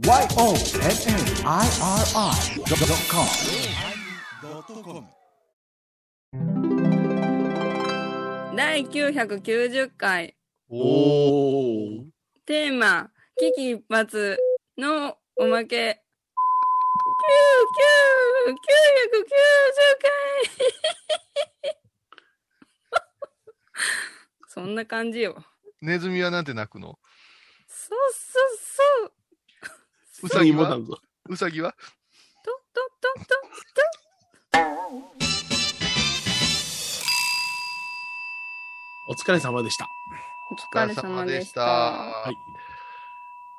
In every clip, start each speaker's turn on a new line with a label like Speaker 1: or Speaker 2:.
Speaker 1: YONNIRI.com
Speaker 2: 第990回。
Speaker 3: おお。
Speaker 2: テーマ危機一髪のおまけ。9 9 990回。そんな感じよ。
Speaker 3: ネズミはなんて鳴くの？
Speaker 2: そうそうそう
Speaker 3: うさぎは？うさぎは？
Speaker 2: とととと
Speaker 4: お疲れ様でした。
Speaker 2: お疲れ様でした
Speaker 4: はい。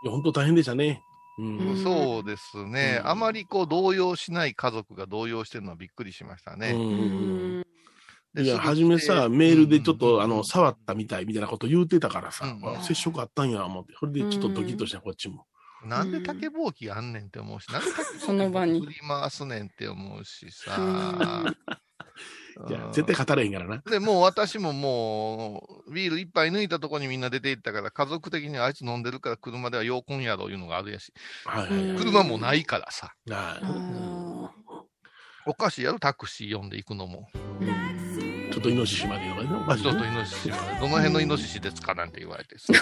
Speaker 4: いや、本当大変でしたね。うん。
Speaker 2: うん
Speaker 3: そうですね、
Speaker 4: うん
Speaker 3: あまりこう動揺しない家族が動揺してるのはびっくりしました
Speaker 4: う
Speaker 3: ね。
Speaker 2: うんん
Speaker 4: いや、初めさ、メールでちょっと、
Speaker 3: うん
Speaker 4: あの、触ったみたいみたいなこと言うてたからさ、
Speaker 3: うん
Speaker 4: あ接触あったんや、思って。それでちょっとドキッとした、こっちも。
Speaker 3: なんで竹ぼうきがあんねんって思うし、なんで竹ぼうき
Speaker 2: その場に
Speaker 3: 振り回すねんって思うしさ。
Speaker 2: うん
Speaker 4: いや
Speaker 3: う、ん
Speaker 4: 絶対語れへんからな。
Speaker 3: で、もう私ももう、ビール一杯抜いたとこにみんな出て行ったから、家族的にあいつ飲んでるから車ではようこんやろいうのがあるやし、
Speaker 4: はいはいはい。
Speaker 3: 車もないからさ、
Speaker 4: はい
Speaker 2: あ
Speaker 3: おかしいやろ、タクシー呼んで行くのも。
Speaker 2: ー
Speaker 4: ちょっとイノシシまでとかね、おかしいね
Speaker 3: ちょっとイノシシまで、どの辺のイノシシですかなんて言われてさ。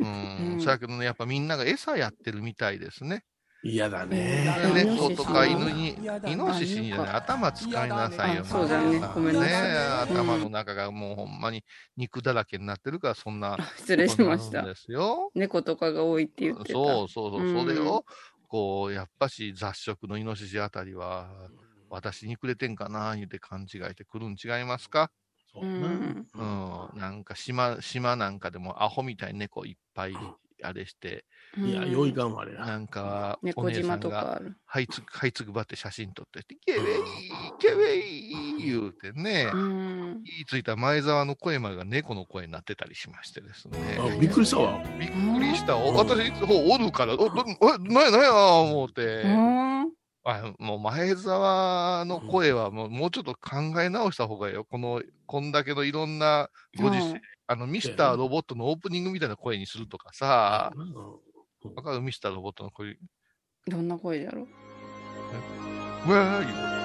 Speaker 3: うん、
Speaker 2: うん。
Speaker 3: そやけどね、やっぱみんなが餌やってるみたいですね。
Speaker 4: 嫌だ
Speaker 2: うん。
Speaker 4: ね。
Speaker 2: ね
Speaker 3: 猫とか犬に、イ
Speaker 1: あ
Speaker 3: ノシシにね、
Speaker 2: あ
Speaker 3: 頭使いなさいよ。
Speaker 2: あそうだね。
Speaker 3: まあ
Speaker 2: ごめんなさい
Speaker 3: ね。頭の中がもうほんまに肉だらけになってるから、そんな。
Speaker 2: 失礼しました。
Speaker 3: ですよ。
Speaker 2: 猫とかが多いって言ってた。
Speaker 3: そうそうそう、
Speaker 2: うん
Speaker 3: それを、こう、やっぱし雑食のイノシシあたりは、私にくれてんかな、言うて勘違いしてくるん違いますか？
Speaker 2: う
Speaker 4: そうな。
Speaker 2: ん
Speaker 3: うん、なんか島、島なんかでもアホみたいに猫いっぱいあれして、
Speaker 4: いや、
Speaker 2: うん
Speaker 4: 用意がんわれな。
Speaker 3: なんか、お
Speaker 2: 猫島
Speaker 3: 姉さんが
Speaker 2: とかある
Speaker 3: はいつ、はいつくばって写真撮ってて、ケウェイ、ケウェイ言うてね、
Speaker 2: うん
Speaker 3: 言いついた前澤の声までが猫の声になってたりしましてですね。
Speaker 4: あびっくりしたわ。
Speaker 3: びっくりした。お
Speaker 4: うん
Speaker 3: 私、ほおるから、お、どえ、なやなや、思うて。
Speaker 2: うん
Speaker 3: あもう前澤の声はもうもうちょっと考え直した方がいいよ。この、こんだけのいろんなご時世、
Speaker 2: うん。
Speaker 3: あの、ミスターロボットのオープニングみたいな声にするとかさ、
Speaker 4: うん。
Speaker 3: わかる？ミスターロボットの声。
Speaker 2: どんな声だろ？
Speaker 3: うわー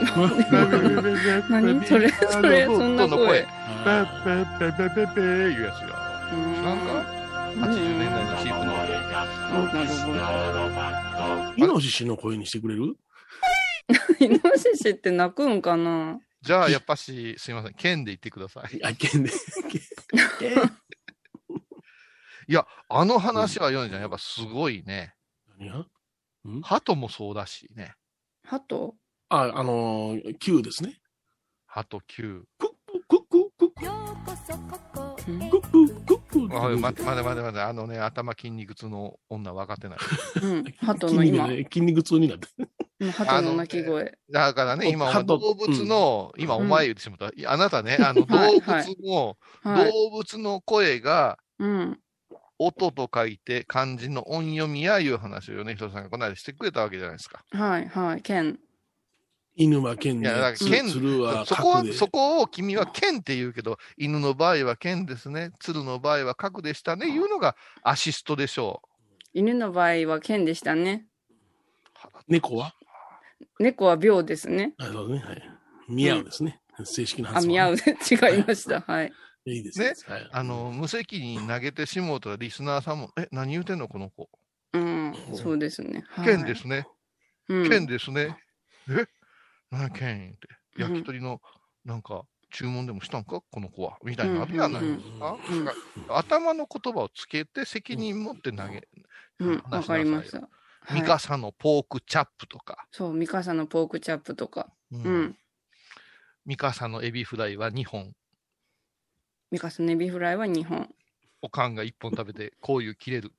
Speaker 2: 何？それそれそんな声。
Speaker 3: ペッペッペッペッペッペーいうやつよ。
Speaker 2: うん。
Speaker 3: か ?80 年代のシ
Speaker 2: なる
Speaker 4: イノシシの声にしてくれる？
Speaker 2: イノシシって鳴くんかな？
Speaker 3: じゃあ、やっぱし、すいません、剣で言ってください。
Speaker 4: あ、けんで。
Speaker 3: いや、あの話はヨネちゃん、やっぱすごいね。
Speaker 4: 何が？
Speaker 3: 鳩もそうだしね。
Speaker 2: 鳩
Speaker 4: あ、あのー、Q ですね。
Speaker 3: 鳩9。
Speaker 4: クッククッククック
Speaker 2: うん
Speaker 4: クッククック
Speaker 3: おい、待って待って待って待って、あのね、頭筋肉痛の女分かってない。
Speaker 2: うん。鳩の今
Speaker 4: 筋肉ね筋肉痛になって。
Speaker 2: 今鳩の鳴き声。
Speaker 3: だからね、今、
Speaker 4: 鳩
Speaker 3: 動物の、今、
Speaker 2: うん。
Speaker 3: お前言ってしまった。いやあなたね、あの、動
Speaker 2: はい。
Speaker 3: 物の、
Speaker 2: はい。
Speaker 3: 動物の声が、
Speaker 2: うん。
Speaker 3: 音と書いて漢字の音読みやいう話を米広さんがこの間してくれたわけじゃないですか。
Speaker 2: はいはい。剣
Speaker 4: 犬は剣で、鶴は
Speaker 3: そこは
Speaker 4: 角で。
Speaker 3: そこを君は剣って言うけど、犬の場合は剣ですね、鶴の場合は角でしたね、いうのがアシストでしょ
Speaker 2: 犬の場合は剣でしたね
Speaker 4: 猫は？
Speaker 2: 猫は秒ですね
Speaker 4: あ、そうですね。はい。ミャウですね。正式な
Speaker 2: あ
Speaker 4: 発音。
Speaker 2: 見合うで違いましたはい
Speaker 4: いいです
Speaker 3: ね。
Speaker 4: はい。
Speaker 3: あの、無責任に投げてしもうたらリスナーさんも、え、何言うてんのこの子。
Speaker 2: うんそうですねはい
Speaker 3: 剣ですね。
Speaker 2: うん
Speaker 3: 剣ですね。え？何や剣って。焼き鳥の、なんか、注文でもしたんかこの子は。みたいなあるやないですか。頭の言葉をつけて責任持って投げ、
Speaker 2: うんわかりました
Speaker 3: ミカサのポークチャップとか、
Speaker 2: そうミカサのポークチャップとか
Speaker 3: うん
Speaker 2: うん
Speaker 3: ミカサのエビフライは2本、
Speaker 2: ミカサのエビフライは2本
Speaker 3: おかんが1本食べて、こういう切れる。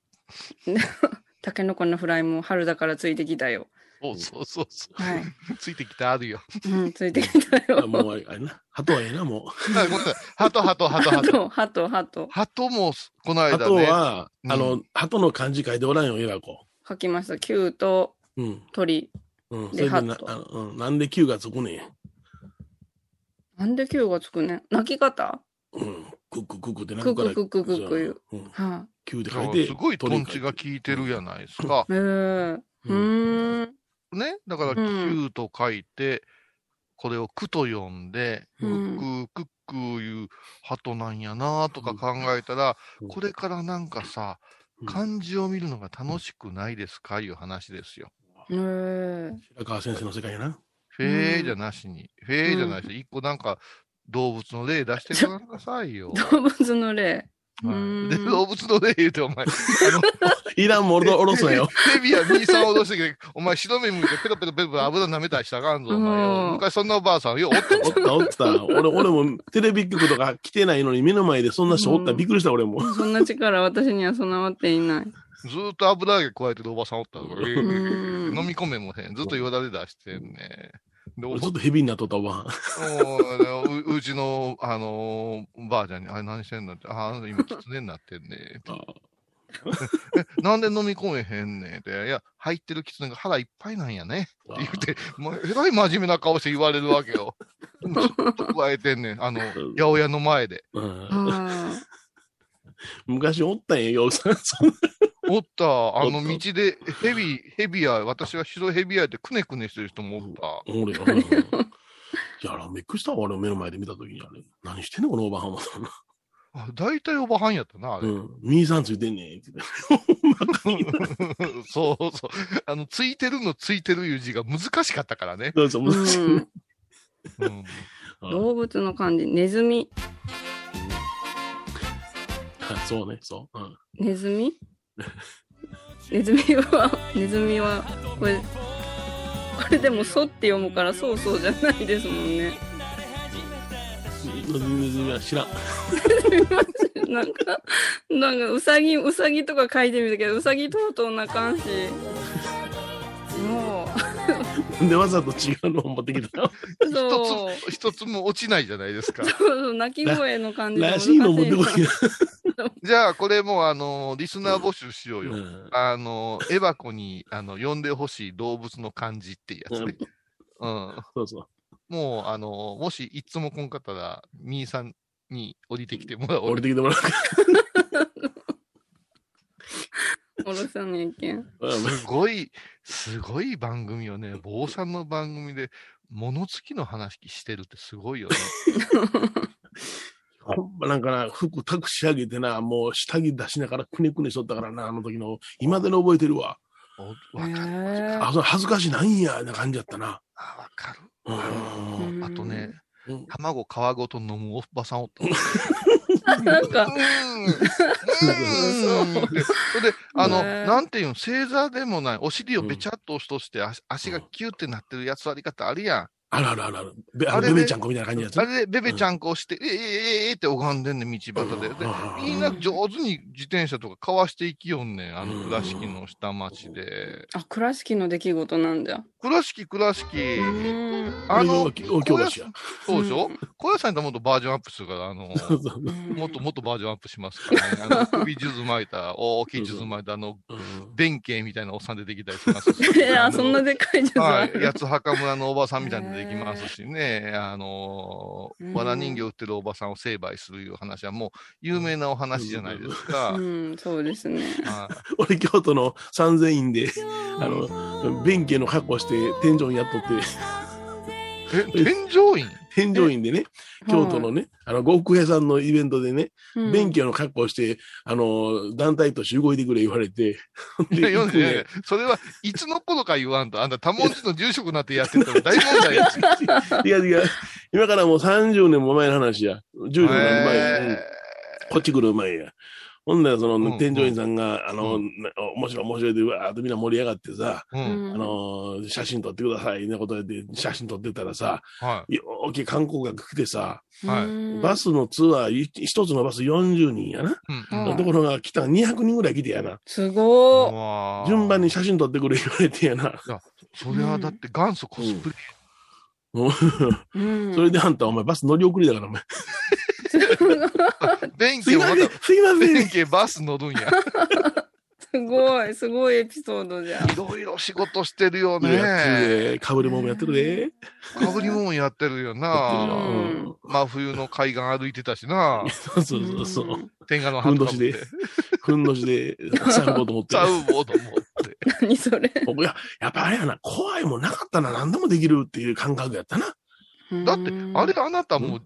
Speaker 2: タケノコのフライも春だからついてきたよ
Speaker 3: そうそうそうそう。
Speaker 2: はい
Speaker 3: ついてきてあるよ。
Speaker 2: うんついてきた
Speaker 4: あ
Speaker 2: よ
Speaker 4: もう、あれな。鳩はええな、もう。
Speaker 3: あごめんなさい。ハトハトハトハト。
Speaker 2: ハトハト
Speaker 3: ハトも、この間
Speaker 4: 鳩
Speaker 3: ね、
Speaker 4: は、
Speaker 3: うん
Speaker 4: あの、鳩の漢字書いておらんよ、エラ子。
Speaker 2: 書きました9と
Speaker 4: うん。
Speaker 2: 鳥
Speaker 4: うん。そ
Speaker 2: で
Speaker 4: れでな
Speaker 2: 鳩
Speaker 4: あの、うん、なんで Q がつくねん。
Speaker 2: なんで9がつくねん？泣き方？
Speaker 4: うん。クッククックってなから。
Speaker 2: ククククク言う。
Speaker 4: うん。
Speaker 2: は
Speaker 4: 急で書いて。
Speaker 3: すごいトンチが効
Speaker 4: 鳥
Speaker 3: いてるやないですか。
Speaker 2: い。へえ。うーん。
Speaker 3: ね。だから、
Speaker 2: うん
Speaker 3: 九と書いて、これを句と読んで、ク
Speaker 2: うん
Speaker 3: ッククックいう鳩なんやなとか考えたら、
Speaker 4: うん
Speaker 3: これからなんかさ、
Speaker 4: うん
Speaker 3: 漢字を見るのが楽しくないですかいう話ですよ。
Speaker 2: へえ。
Speaker 4: 白川先生の世界やな。
Speaker 3: フェーじゃなしに、フェーじゃないし、一個なんか動物の例出してごらんなさいよ。
Speaker 2: 動物の例。う
Speaker 3: は
Speaker 2: ーん
Speaker 3: いで、動物の例言うて、お前、
Speaker 4: いらんもろおろすなよ。
Speaker 3: ヘビやミーさんを脅してきて、お前白目向いてペロペロペロペロ油舐めたりしたらあかんぞ、お前よ。
Speaker 2: うん
Speaker 3: 昔そんなおばあさん、ようおったぞ
Speaker 4: おったおった。俺、俺もテレビ局とか来てないのに目の前でそんな人おったらびっくりした俺も。
Speaker 2: そんな力私には備わっていない。
Speaker 3: ずーっと油揚げ加えてるおばさんおった飲み込めもへん。ずっとよだれ出してんね。で、お
Speaker 4: 俺ずっとヘビになっとったわ。
Speaker 3: ううちの、あのーばあちゃんに、あれ何してんの？って、ああ、今、狐になってんねって。え、なんで飲み込めへんねんって。いや、入ってる狐が腹いっぱいなんやね。って言って、もう、えらい真面目な顔して言われるわけよ。ずっと加えてんねん。あの、八百屋の前で。
Speaker 4: 昔おったんや、ようさん。
Speaker 3: おった、あの道で、ヘビ、ヘビや、私は白ヘビやってくねくねしてる人もおった。
Speaker 4: 俺よ。うんいや、びっくりしたわ、俺目の前で見たときにあれ。何してんのこのおばはんは。
Speaker 3: あ大体おばはんやったな、あれ。
Speaker 4: うん。ミーさんついてんねん。って
Speaker 3: そうそう。あの、ついてるのついてるいう字が難しかったからね。
Speaker 4: そうそう、
Speaker 2: ー
Speaker 4: 難しい。
Speaker 2: 動物の漢字、ネズミ？
Speaker 4: あそうね、そう。うん
Speaker 2: ネズミ？ネズミは、ネズミは、これ、これでも、ソって読むから、そうそうじゃないですもんね。
Speaker 4: ネズミは知らん。
Speaker 2: なんか、なんか、うさぎ、うさぎとか書いてみたけど、うさぎとうとうな感じ。も
Speaker 4: で、わざと違うのを持ってきた。
Speaker 3: 一つ、一つも落ちないじゃないですか。
Speaker 2: そうそう、鳴き声の感じが
Speaker 4: ら
Speaker 2: 難
Speaker 4: しいの持ってこい。
Speaker 3: じゃあ、これもう、あの、リスナー募集しようよ。
Speaker 4: うん
Speaker 3: あの、エバコに、あの、呼んでほしい動物の漢字っていうやつね。うん。
Speaker 4: そうそう。
Speaker 3: もう、あの、もしいつも来んかったら、みーさんに降りてきてもらおう。
Speaker 4: 降りてきてもらう
Speaker 2: おろさねえけん。
Speaker 4: か。
Speaker 3: すごい、すごい番組よね。坊さんの番組で、物付きの話してるってすごいよね。
Speaker 4: ほんまなんかな、服タクシー上げてな、もう下着出しながらくねくねしとったからな、あの時の。今での覚えてるわ。
Speaker 3: おわかる。
Speaker 2: へ
Speaker 4: あ、そう恥ずかしないんや、な感じやったな。
Speaker 3: あ、わかる。
Speaker 4: うん
Speaker 3: あとね、
Speaker 4: うん
Speaker 3: 卵皮ごと飲むおばさんおった。
Speaker 2: なんか、
Speaker 3: うん。うん。でそれで、あの、
Speaker 2: ね
Speaker 3: なん。ていうの、正座でもない、お尻をべちゃっと押しとして、足足がキューってなってるやつあり方あるやん。
Speaker 4: あるあるあるある。べあベベちゃんこみたいな感じのやつ？
Speaker 3: あれでベベちゃんこ押して、ええええええって拝んでんねん、道端で。で
Speaker 4: うん
Speaker 3: みんな上手に自転車とかかわしていきよんねん、あの倉敷の下町で。
Speaker 2: あ、倉敷の出来事なんだ。
Speaker 3: 倉敷、倉敷。あの、
Speaker 4: 大京橋や。
Speaker 3: そうでしょ？
Speaker 2: うん
Speaker 3: 小屋さんともっとバージョンアップするから、あの、もっともっとバージョンアップしますからね。あの 首数珠巻いた、大きい数珠巻いた、あの、
Speaker 4: うん
Speaker 3: 弁慶みたいなおっさん出てきたりしますし。
Speaker 2: えあ、そんなでかいじゃ
Speaker 3: はい。
Speaker 2: ん。
Speaker 3: 八つ墓村のおばさんみたいなのできますしね。あの
Speaker 2: う
Speaker 3: わら人形売ってるおばさんを成敗するいう話はもう有名なお話じゃないですか。
Speaker 2: うん、そうですね。
Speaker 3: はい
Speaker 4: 俺、京都の三千院で、あの、弁慶の格好して天井院やっとって、
Speaker 3: え、添乗員？
Speaker 4: 天井院でね、京都のね、あの、呉服屋さんのイベントでね、
Speaker 2: うん。
Speaker 4: 弁慶の格好して、あの、団体として動いてくれ言われて、
Speaker 3: いや、それはいつの頃か言わんと、あんた多文字の住職になってやってたら大問題や。し。
Speaker 4: いやいや、今からもう30年も前の話や。10年も前、こっち来る前や。ほんならそ
Speaker 3: うん
Speaker 4: の、添乗員さんが、あの、面白い面白いで、うわーっとみんな盛り上がってさ、
Speaker 3: ーうん。
Speaker 4: あの、写真撮ってください、ねことで、写真撮ってたらさ、
Speaker 3: は
Speaker 4: よーき観光客来てさ、バスのツアー、い一つのバス40人やな。ところが来た200人ぐらい来てやな。
Speaker 2: すごー。
Speaker 3: わー
Speaker 4: 順番に写真撮ってくれ言われてやな。
Speaker 3: それはだって元祖コスプレ。
Speaker 2: うん
Speaker 4: それであんたお前バス乗り遅れだからお前。
Speaker 3: 弁慶もまた、、
Speaker 4: すいません。
Speaker 3: 弁慶バス乗るんや。
Speaker 2: すごい。すごいエピソードじゃん。
Speaker 3: いろいろ仕事してるよね。
Speaker 4: で、かぶりもんもやってるで。
Speaker 3: かぶりもんやってるよな。
Speaker 4: よ
Speaker 2: うん
Speaker 3: 真冬の海岸歩いてたしな。
Speaker 4: そうそうそうそう。
Speaker 3: 天下のハットかぶって
Speaker 4: ふんどしで。ふんどしで、サーフボード持って
Speaker 3: サ。ウボード持って。
Speaker 2: 何それ。
Speaker 4: 僕や、やっぱあれやな、怖いもんなかったな、何でもできるっていう感覚やったな。
Speaker 3: だって、あれあなたもう、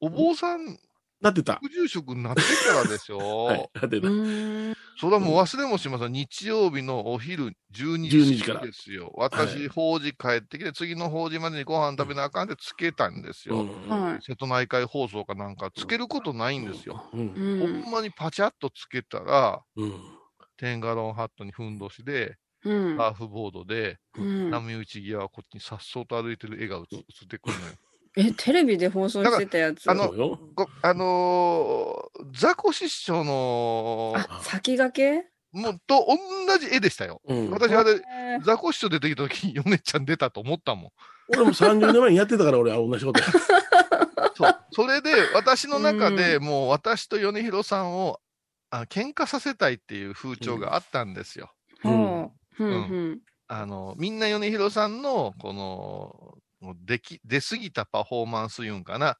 Speaker 3: お坊さん、
Speaker 4: なってた。
Speaker 3: 副住職になってからでしょ。
Speaker 4: はい、なって
Speaker 2: う
Speaker 4: た。
Speaker 2: ん。
Speaker 3: それはもう忘れもしません。日曜日のお昼12
Speaker 4: 12
Speaker 3: 時
Speaker 4: 時から
Speaker 3: ですよ。
Speaker 4: は
Speaker 3: 私、
Speaker 4: い
Speaker 3: 法事帰ってきて、次の法事までにご飯食べなあかんってつけたんですよ。
Speaker 4: うん
Speaker 2: はい。
Speaker 3: 瀬戸内海放送かなんかつけることないんですよ。
Speaker 4: うん。
Speaker 2: うん。
Speaker 3: ほんまにパチャッとつけたら、
Speaker 4: うん。
Speaker 3: テンガロンハットにふんどしで、
Speaker 2: うん。
Speaker 3: サーフボードで、
Speaker 2: うん
Speaker 3: 波打ち際はこっちにさっそうと歩いてる絵が映映ってくるのよ。
Speaker 2: え、テレビで放送してたやつ？
Speaker 3: あのあのーザコシ師匠の、
Speaker 2: あ、先駆け？
Speaker 3: もうと同じ絵でしたよ。
Speaker 4: うん。
Speaker 3: 私、あれ、
Speaker 2: えー
Speaker 3: ザコシ師匠出てきた時に、ヨネちゃん出たと思ったもん。
Speaker 4: 俺も30年前にやってたから、俺は同じことや。
Speaker 3: そう。それで、私の中でもう、私と米広さんを、あ喧嘩させたいっていう風潮があったんですよ。
Speaker 2: はあ。う
Speaker 3: うん
Speaker 2: ん。
Speaker 3: あの、みんな米広さんの、この、もう出来、出過ぎたパフォーマンス言うんかな。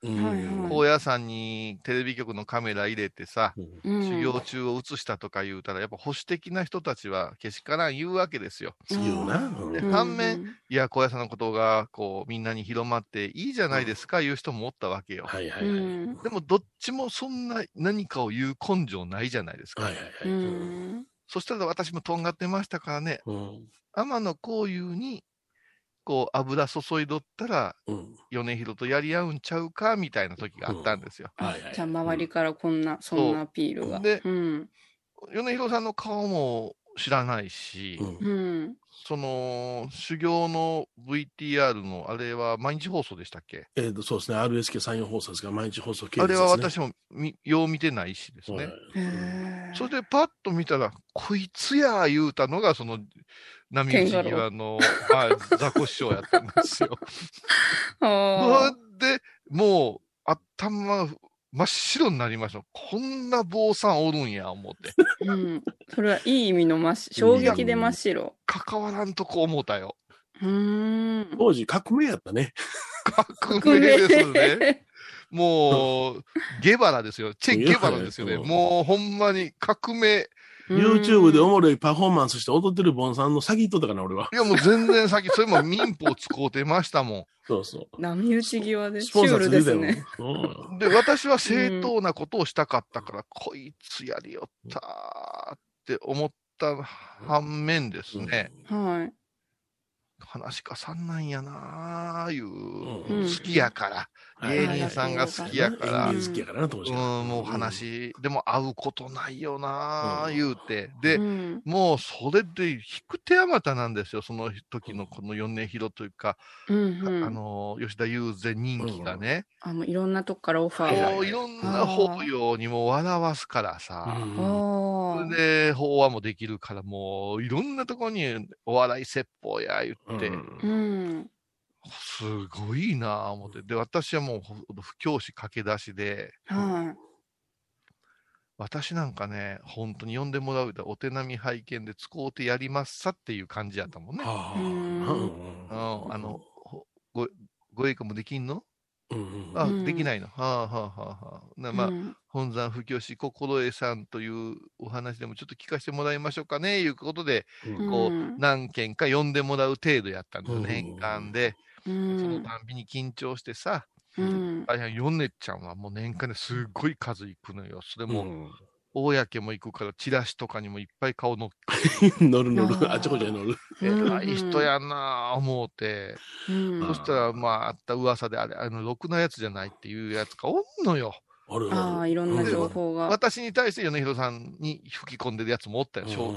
Speaker 3: 高野山にテレビ局のカメラ入れてさ、
Speaker 2: うん。
Speaker 3: 修行中を映したとか言うたら、やっぱ保守的な人たちはけしからん言うわけですよ。
Speaker 4: 言うな。うん
Speaker 3: で
Speaker 2: うん
Speaker 3: 反面、いや、高野山のことが、こう、みんなに広まっていいじゃないですか、言う人もおったわけよ。
Speaker 4: はいはいうはい。
Speaker 2: ん。
Speaker 3: でも、どっちもそんな何かを言う根性ないじゃないですか。
Speaker 4: はいはいはい。
Speaker 2: う
Speaker 4: うん
Speaker 2: ん。
Speaker 3: そしたら私もとんがってましたからね、
Speaker 4: うん。
Speaker 3: 天野幸雄に、こう、油注いどったら、
Speaker 4: うん。
Speaker 3: 米広とやり合うんちゃうか、みたいな時があったんですよ。
Speaker 4: はいはい。
Speaker 2: じゃあ、周りからこんな、そんなアピールが。
Speaker 3: で
Speaker 2: うん。
Speaker 3: 米広さんの顔も知らないし、
Speaker 4: うん
Speaker 2: うん。
Speaker 3: その、修行の VTR の、あれは毎日放送でしたっけ？
Speaker 4: えっと、そうですね。RSK 山陽放送ですが、毎日放送系
Speaker 3: あれ
Speaker 4: 列ですね。
Speaker 3: は私もみよう見てないしですね。それでパッと見たら、こいつや言うたのが、その、波打ち際の、はい、ザコ師匠やったんですよ。で、もう、頭、真っ白になりました。こんな坊さんおるんや、思って。
Speaker 2: あ。うん。それはいい意味の真っ白。衝撃で真っ白。
Speaker 3: 関わらんとこ思ったよ。
Speaker 2: うーん。
Speaker 4: 当時革命やったね。
Speaker 3: 革命ですね。もう、ゲバラですよ。チェ・ゲバラですよね。もう、ほんまに革命。
Speaker 4: YouTube でお
Speaker 2: も。
Speaker 4: もろいパフォーマンスして踊ってるボンさんの先行っとったかな、俺は。
Speaker 3: いや、もう全然先、それも民法使うてましたも
Speaker 4: そうそう。
Speaker 2: 波打ち際でシ
Speaker 4: スポン
Speaker 2: ーですね。。
Speaker 3: で、私は正当なことをしたかったから、こいつやりよったーって思った反面ですね、
Speaker 2: はい。
Speaker 3: 話かさんなんやなーいう、
Speaker 4: うん
Speaker 3: 好きやから、芸人さんが好きやから、
Speaker 4: 好きやからな、当時。
Speaker 3: うん、もう話、でも会うことないよなー言うて、で、
Speaker 2: うん。
Speaker 3: もうそれで引く手あまたなんですよ、その時のこの米広というか、
Speaker 2: うんうん。
Speaker 3: あの、吉田友禅人気がね、
Speaker 2: あ、もういろんなとこからオファーが。
Speaker 3: いろんな法要にも笑わすからさ、
Speaker 4: うん
Speaker 2: あ
Speaker 3: それで法話もできるから、もういろんなところにお笑い説法や言って、
Speaker 4: うん。
Speaker 2: あ。うん。
Speaker 3: すごいなあ思って。で、私はもうほ不教師駆け出しで、
Speaker 2: は
Speaker 3: 私なんかね、本当に呼んでもらうとお手並み拝見で使うてやりますさっていう感じやったもんね。
Speaker 4: あ
Speaker 2: うん
Speaker 3: うん、あの、ほご、ご栄華もできんの？
Speaker 4: うん
Speaker 3: あ、
Speaker 2: うん
Speaker 3: できないの？はあはあはあはあ。まあ、
Speaker 2: うん
Speaker 3: 本山布教師心得さんというお話でもちょっと聞かせてもらいましょうかね、いうことで、
Speaker 4: うん
Speaker 3: こう、
Speaker 2: うん
Speaker 3: 何件か呼んでもらう程度やったんですよ、
Speaker 4: うん
Speaker 3: 年間で。
Speaker 2: う
Speaker 3: その
Speaker 2: ん。
Speaker 3: たんびに緊張してさ、
Speaker 2: うん。
Speaker 3: あれ、ヨネちゃんはもう年間ですっごい数行くのよ。それも、
Speaker 4: うん
Speaker 3: 公も行くから、チラシとかにもいっぱい顔のっ
Speaker 4: 乗る乗る、
Speaker 2: あ
Speaker 4: ちこちに乗る。
Speaker 3: けて、偉い人やなぁ思うて、
Speaker 2: うん
Speaker 3: そしたら、まあ、あった噂で、あれ、あの、ろくなやつじゃないっていうやつがおんのよ。
Speaker 4: ある
Speaker 2: ああ、いろんな情報が。は
Speaker 3: 私に対して米広さんに吹き込んでるやつもおったよ、
Speaker 4: うん
Speaker 3: 小
Speaker 2: い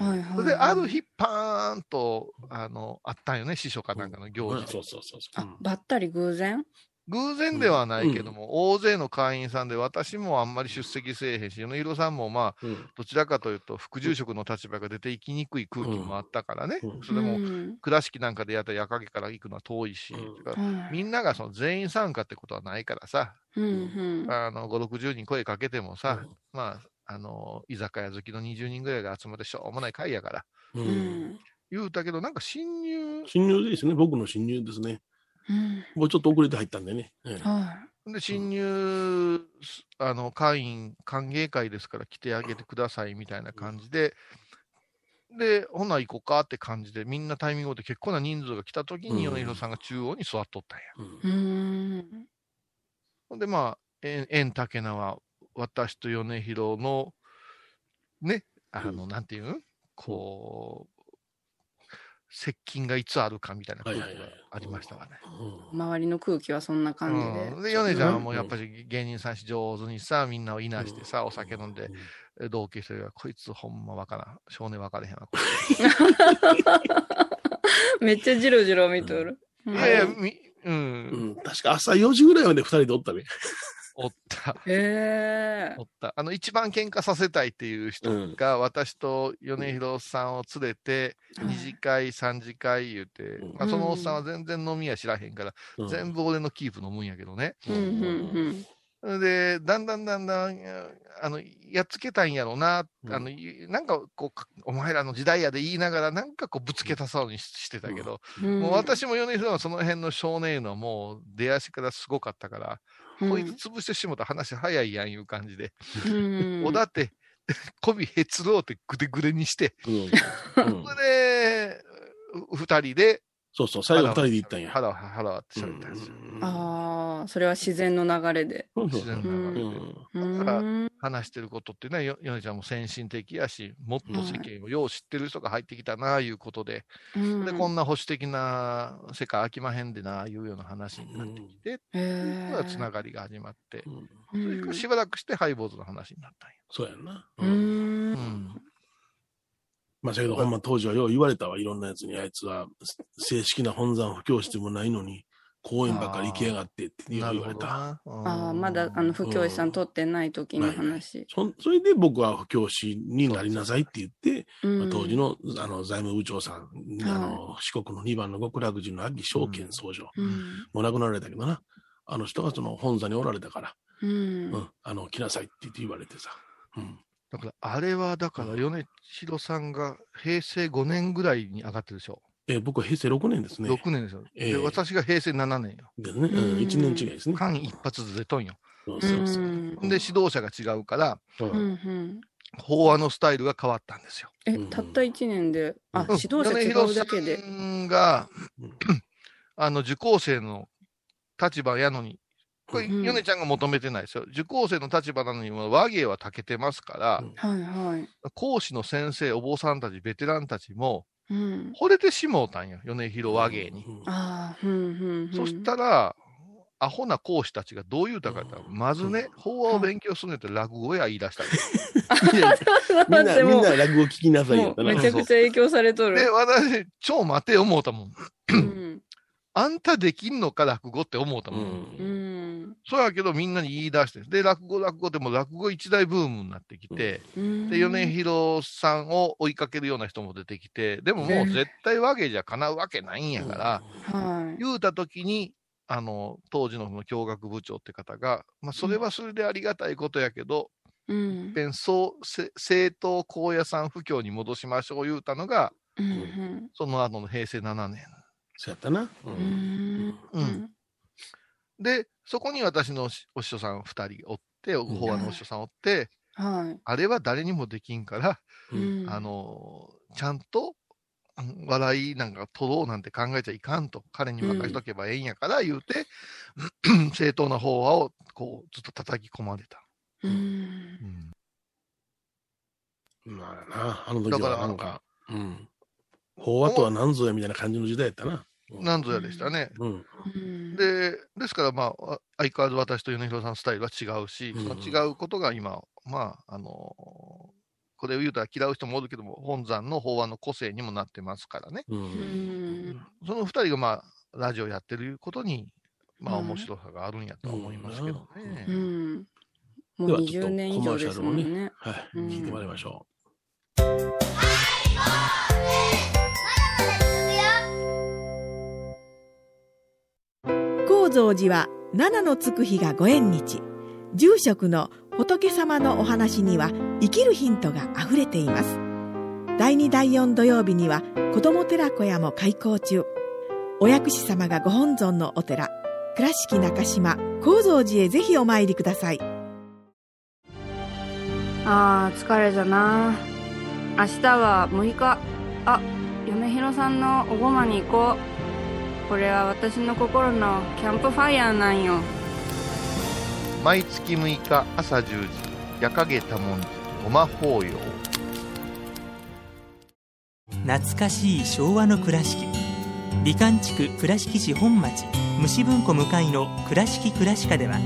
Speaker 2: はい。
Speaker 3: それで、ある日、パーンと、あの、あったんよね、師匠かなんかの行事で。
Speaker 4: そうそうそうそう。
Speaker 2: あ、ばったり偶然？
Speaker 3: 偶然ではないけども、大勢の会員さんで、私もあんまり出席せえへんし、米広さんもまあ、
Speaker 4: うん。
Speaker 3: どちらかというと、副住職の立場が出て行きにくい空気もあったからね、
Speaker 4: うん。
Speaker 3: それも、
Speaker 2: うん。
Speaker 3: 倉敷なんかでやったら矢影から行くのは遠いし、みんながその全員参加ってことはないからさ、
Speaker 2: うんうん。
Speaker 3: あの5、60人声かけてもさ、
Speaker 4: うん。
Speaker 3: まあの、居酒屋好きの20人ぐらいが集まってしょうもない会やから、
Speaker 4: う。
Speaker 2: うんん。
Speaker 3: 言うたけど、なんか侵入、
Speaker 4: 侵入ですね。僕の侵入ですね。
Speaker 2: うん。
Speaker 4: もうちょっと遅れて入ったんでね。ええ。
Speaker 2: は
Speaker 3: で、侵入、あの、会員歓迎会ですから来てあげてくださいみたいな感じで、で、ほな行こうかって感じで、みんなタイミングで結構な人数が来た時に、
Speaker 4: うん。
Speaker 3: 米広さんが中央に座っとったんや。
Speaker 4: う
Speaker 3: ん。で、まあ、縁縁竹縄、私と米広の、ね、あの、なんていうんこう、接近がいつあるかみたいな空気がありましたわね。
Speaker 4: うん
Speaker 2: 周りの空気はそんな感じで。
Speaker 3: うんで、米ちゃんはもうやっぱり芸人さんし上手にさ、みんなをいなしてさ、お酒飲んで、同級生が、こいつほんまわからん。少年わからへんわ。こ
Speaker 2: めっちゃジロジロ見とる。
Speaker 3: いやいや、み、う、
Speaker 4: うんん。確か朝4時ぐらいまで2人でおったね。
Speaker 3: おった。
Speaker 2: へえ
Speaker 3: お。った。あの、一番喧嘩させたいっていう人が、私と米広さんを連れて、
Speaker 2: うん
Speaker 3: 二次会、三次会言うて、
Speaker 4: うん
Speaker 3: まあ、そのおっさんは全然飲み屋知らへんから、
Speaker 4: うん
Speaker 3: 全部俺のキープ飲むんやけどね。
Speaker 2: うんうん
Speaker 3: で、だんだんだんだん、あの、やっつけたいんやろうな、
Speaker 4: うん
Speaker 3: あの、なんかこう、お前らの時代やで言いながら、なんかこう、ぶつけたそうにししてたけど、
Speaker 2: うん。
Speaker 3: もう私も米広はその辺の少年いうのはもう出足からすごかったから、
Speaker 2: うん、
Speaker 3: こいつ潰してしもた話早いやんいう感じで、
Speaker 2: うん、
Speaker 3: おだって、媚びへつろうってぐでぐでにして、
Speaker 4: うん。うん
Speaker 3: で、う二人で、
Speaker 4: そうそう、最後2人で行ったんや。
Speaker 3: 腹を腹割って喋ったんですよ。
Speaker 2: ああ、それは自然の流れで。
Speaker 4: うん
Speaker 3: 自然
Speaker 2: う
Speaker 3: な流れで。
Speaker 2: う
Speaker 3: だから
Speaker 2: ん。
Speaker 3: 話してることってね、よヨネちゃんも先進的やし、もっと世間をよう知ってる人が入ってきたな、いうことで、
Speaker 2: うん
Speaker 3: で、こんな保守的な世界飽きまへんでな、いうような話になってきて、
Speaker 2: へ
Speaker 3: これはつながりが始まって、
Speaker 4: うん
Speaker 3: それからしばらくしてハイボーズの話になったん
Speaker 4: そうやんな。
Speaker 2: う。
Speaker 3: や。
Speaker 2: ん。
Speaker 3: うん。
Speaker 4: まあ、だけど、ほんま当時はよう言われたわ、いろんなやつに、あいつは正式な本山布教師でもないのに、公園ばっかり行きやがってって言われた。
Speaker 2: ああ、まだ、あの、不教師さん取ってない時の話。
Speaker 4: そそれで僕は布教師になりなさいって言って、まあ
Speaker 2: うん
Speaker 4: 当時のあの財務部長さん、あの四国の2番の極楽寺の秋証券総長、
Speaker 2: うん。
Speaker 4: もう亡くなられたけどな、あの人がその本座におられたから、
Speaker 2: うん。
Speaker 4: うん、あの来なさいって言って言われてさ。うん
Speaker 3: だから、あれは、だから、米広さんが平成5年ぐらいに上がってるでしょ。
Speaker 4: えー僕は平成6年ですね。
Speaker 3: 6年ですよ。
Speaker 4: ええ
Speaker 3: で、私が平成7年よ。
Speaker 4: ですね。うん、
Speaker 2: うん
Speaker 4: 1年違いですね。
Speaker 3: 間一髪ずれとんよ。
Speaker 4: そうそうそう
Speaker 2: うん
Speaker 3: で、指導者が違うから、
Speaker 4: うん
Speaker 3: 法話のスタイルが変わったんですよ。
Speaker 2: え、
Speaker 4: うん
Speaker 2: たった一年で、あ、
Speaker 4: うん
Speaker 2: 指導者違うだけで。
Speaker 3: 米広さんが
Speaker 4: うん、
Speaker 3: あの、受講生の立場やのに、これ、
Speaker 2: うん
Speaker 3: 米ちゃんが求めてないですよ。受講生の立場なのに、もう和芸は長けてますから、
Speaker 4: うん
Speaker 2: はいはい。
Speaker 3: 講師の先生、お坊さんたち、ベテランたちも、
Speaker 2: うん。
Speaker 3: 惚れてしもうたんよ。米広和芸に。そしたら、アホな講師たちがどう言うたかって言ったら、まずね、法話を勉強するんやったら落語や言い出したんです
Speaker 4: いやみんな、みんな落語聞きなさいよ
Speaker 2: めちゃくちゃ影響されと
Speaker 3: で、
Speaker 2: る。
Speaker 3: 私、超待て思うたもん。
Speaker 2: うん。
Speaker 3: あんたできんのか、落語って思うた
Speaker 4: う
Speaker 3: もん。
Speaker 2: うんん。
Speaker 3: そうやけど、みんなに言い出して。で、落語、落語でも落語一大ブームになってきて、
Speaker 2: うん。
Speaker 3: で、米広さんを追いかけるような人も出てきて、でももう絶対和芸じゃ叶うわけないんやから、
Speaker 2: はい。
Speaker 3: 言うたときに、あの、当時のその教学部長って方が、まあ、それはそれでありがたいことやけど、
Speaker 2: うん。
Speaker 3: 弁そう、せ政党高野山布教に戻しましょう言うたのが、
Speaker 2: うん
Speaker 3: その後の平成7年。
Speaker 4: そうやったな。う
Speaker 2: うん。うん。
Speaker 3: うんで、そこに私のお師匠さん2人おって、
Speaker 4: ん
Speaker 3: 法話のお師匠さんおって、
Speaker 2: はい。
Speaker 3: あれは誰にもできんから、
Speaker 4: うん
Speaker 2: うん
Speaker 3: あの、ちゃんと、うん笑いなんか取ろうなんて考えちゃいかんと、彼に任しとけばええんやから言うて、正当な法話をこうずっと叩き込まれた。
Speaker 2: うん。
Speaker 3: うん
Speaker 4: まあな、あの時
Speaker 3: だから
Speaker 4: はなんか、うん。法話とは何ぞやみたいな感じの時代やったな。
Speaker 3: なんぞやでしたね。
Speaker 4: うん。
Speaker 2: うん。
Speaker 3: で、ですから、まあ、あ相変わらず私と米広さんのスタイルは違うし、
Speaker 4: うん
Speaker 3: その違うことが今、まあ、あのこれを言うたら嫌う人もおるけども、本山の法話の個性にもなってますからね。
Speaker 4: う。
Speaker 2: うんん。
Speaker 3: その二人が、まあ、ラジオやってることに、まあ、
Speaker 2: うん
Speaker 3: 面白さがあるんやとは思いますけどね。
Speaker 2: うん。もう
Speaker 4: ではちょっと
Speaker 2: 20年以上ですもん
Speaker 4: コマーシャル
Speaker 2: ね。
Speaker 4: はい。
Speaker 2: うん
Speaker 4: 聞いてもらいましょ
Speaker 1: 高蔵寺は七のつく日がご縁日。住職の仏様のお話には生きるヒントがあふれています。第2第4土曜日には子ども寺小屋も開校中。お薬師様がご本尊のお寺。倉敷中島・高蔵寺へぜひお参りください。
Speaker 2: あー疲れじゃな。明日は6日。あ嫁ひろさんのおごまに行こう。これは私の心のキャンプファイヤーなんよ。
Speaker 3: 毎月6日朝10時夜影多文字ごま法要。
Speaker 5: 懐かしい昭和の倉敷。美観地区倉敷市本町虫文庫向かいの「倉敷倉歯科」では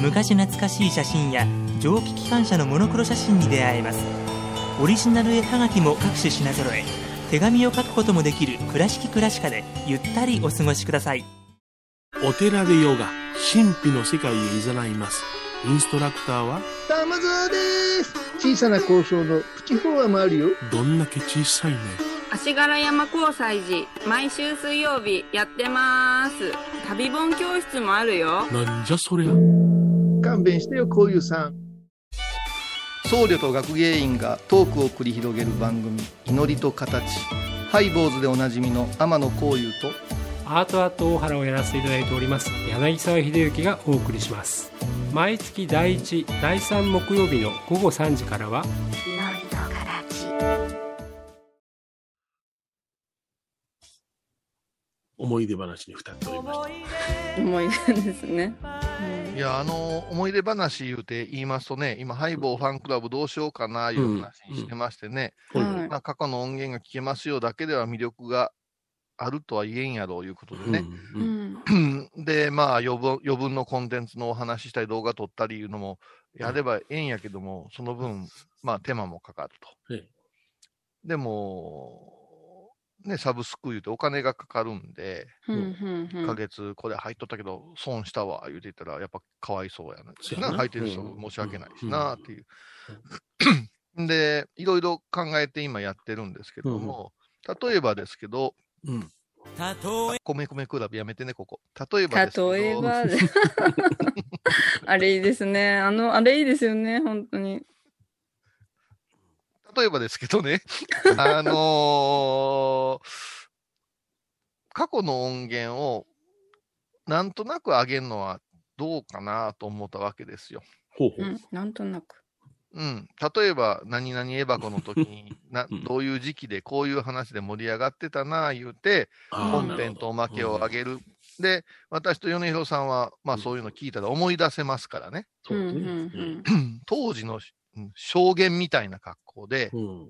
Speaker 5: 昔懐かしい写真や蒸気機関車のモノクロ写真に出会えます。オリジナル絵はがきも各種品揃え手紙を書くこともできる「倉敷倉歯科」でゆったりお過ごしください。
Speaker 4: お寺でヨガ、神秘の世界へ誘います。インストラクターは、
Speaker 6: 玉沢です。小さな交渉のプチフォアもあるよ。
Speaker 4: どんだけ小さいね。
Speaker 2: 足柄山交際時毎週水曜日やってます。旅本教室もあるよ。
Speaker 4: なんじゃそりゃ。
Speaker 6: 勘弁してよこういうさん
Speaker 7: 僧侶と学芸員がトークを繰り広げる番組「祈りと形」ハイボーズでおなじみの天野幸雄と
Speaker 8: アートアート大原をやらせていただいております柳沢秀幸がお送りします。毎月第1第3木曜日の午後3時からは
Speaker 4: 思い出話に浸っておりました。
Speaker 2: 思い出ですね、
Speaker 3: いや、あの思い出話言うて言いますとね、今、ハイボーファンクラブどうしようかないう話にしてましてね、まあ、過去の音源が聞けますよだけでは魅力があるとは言えんやろういうことでね。で、まあ余分、余分のコンテンツのお話ししたり、動画撮ったりいうのもやればええんやけども、その分、まあ手間もかかると。
Speaker 4: ええ。
Speaker 3: でも、ね、サブスク言うてお金がかかるんで、
Speaker 2: うんうん
Speaker 3: 1ヶ月これ入っとったけど、損したわ、言うてたら、やっぱかわいそうやな。
Speaker 4: そうやな
Speaker 3: な入ってる人
Speaker 4: うん
Speaker 3: 申し訳ないしな、っていう。で、いろいろ考えて今やってるんですけども、例えばですけど、
Speaker 4: うん。
Speaker 3: 米米クラブやめてね、ここ。例えばですけど、
Speaker 2: 例えば あれいいですねあのあれいいですよね本当に
Speaker 3: 例えばですけどね、あのー過去の音源をなんとなく上げるのはどうかなと思ったわけですよ。
Speaker 4: ほうほう。
Speaker 2: うんなんとなく
Speaker 3: うん、例えば、何々エバコの時に な
Speaker 4: うん、
Speaker 3: どういう時期でこういう話で盛り上がってたな、言うて、
Speaker 4: あー
Speaker 3: 本編とおまけを上げる。で、私と米広さんは、まあそういうの聞いたら思い出せますからね。
Speaker 4: そう
Speaker 2: んうん
Speaker 3: 当時のうん証言みたいな格好で、
Speaker 4: うん。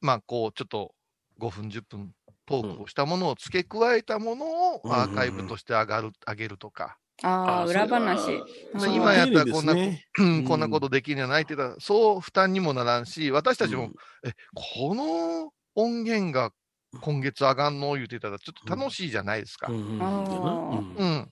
Speaker 3: まあこう、ちょっと5分、10分トークをしたものを付け加えたものを
Speaker 4: うん。
Speaker 3: アーカイブとして上がる、上げるとか、
Speaker 2: ああ裏話。
Speaker 3: 今やったらこんな、
Speaker 4: ね
Speaker 3: うん。こんなことできるんじゃないって言ったら、そう負担にもならんし、私たちも、え、この音源が今月上がんの？言うてたら、ちょっと楽しいじゃないですか。
Speaker 4: うんうん
Speaker 2: あ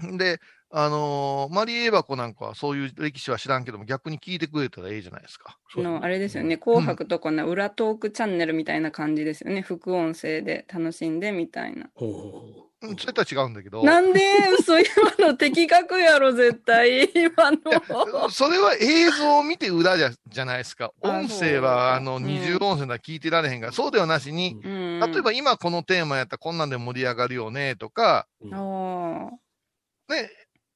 Speaker 3: うん。で、あのーマリー・エバコなんかはそういう歴史は知らんけども、逆に聞いてくれたらええじゃないですか。
Speaker 2: あのあれですよね。紅白とこんな裏トークチャンネルみたいな感じですよね。副音声で楽しんでみたいな。
Speaker 4: ほうほうほ
Speaker 3: うん、それとは違うんだけど、
Speaker 2: なんで嘘今の的確やろ絶対。今の。
Speaker 3: それは映像を見て裏じゃじゃないですか。
Speaker 2: あ
Speaker 3: 音声は、あの、
Speaker 2: うん。
Speaker 3: 二重音声なら聞いてられへんから、そうではなしに、
Speaker 2: うん。
Speaker 3: 例えば今このテーマやったらこんなんで盛り上がるよね、とか、ね、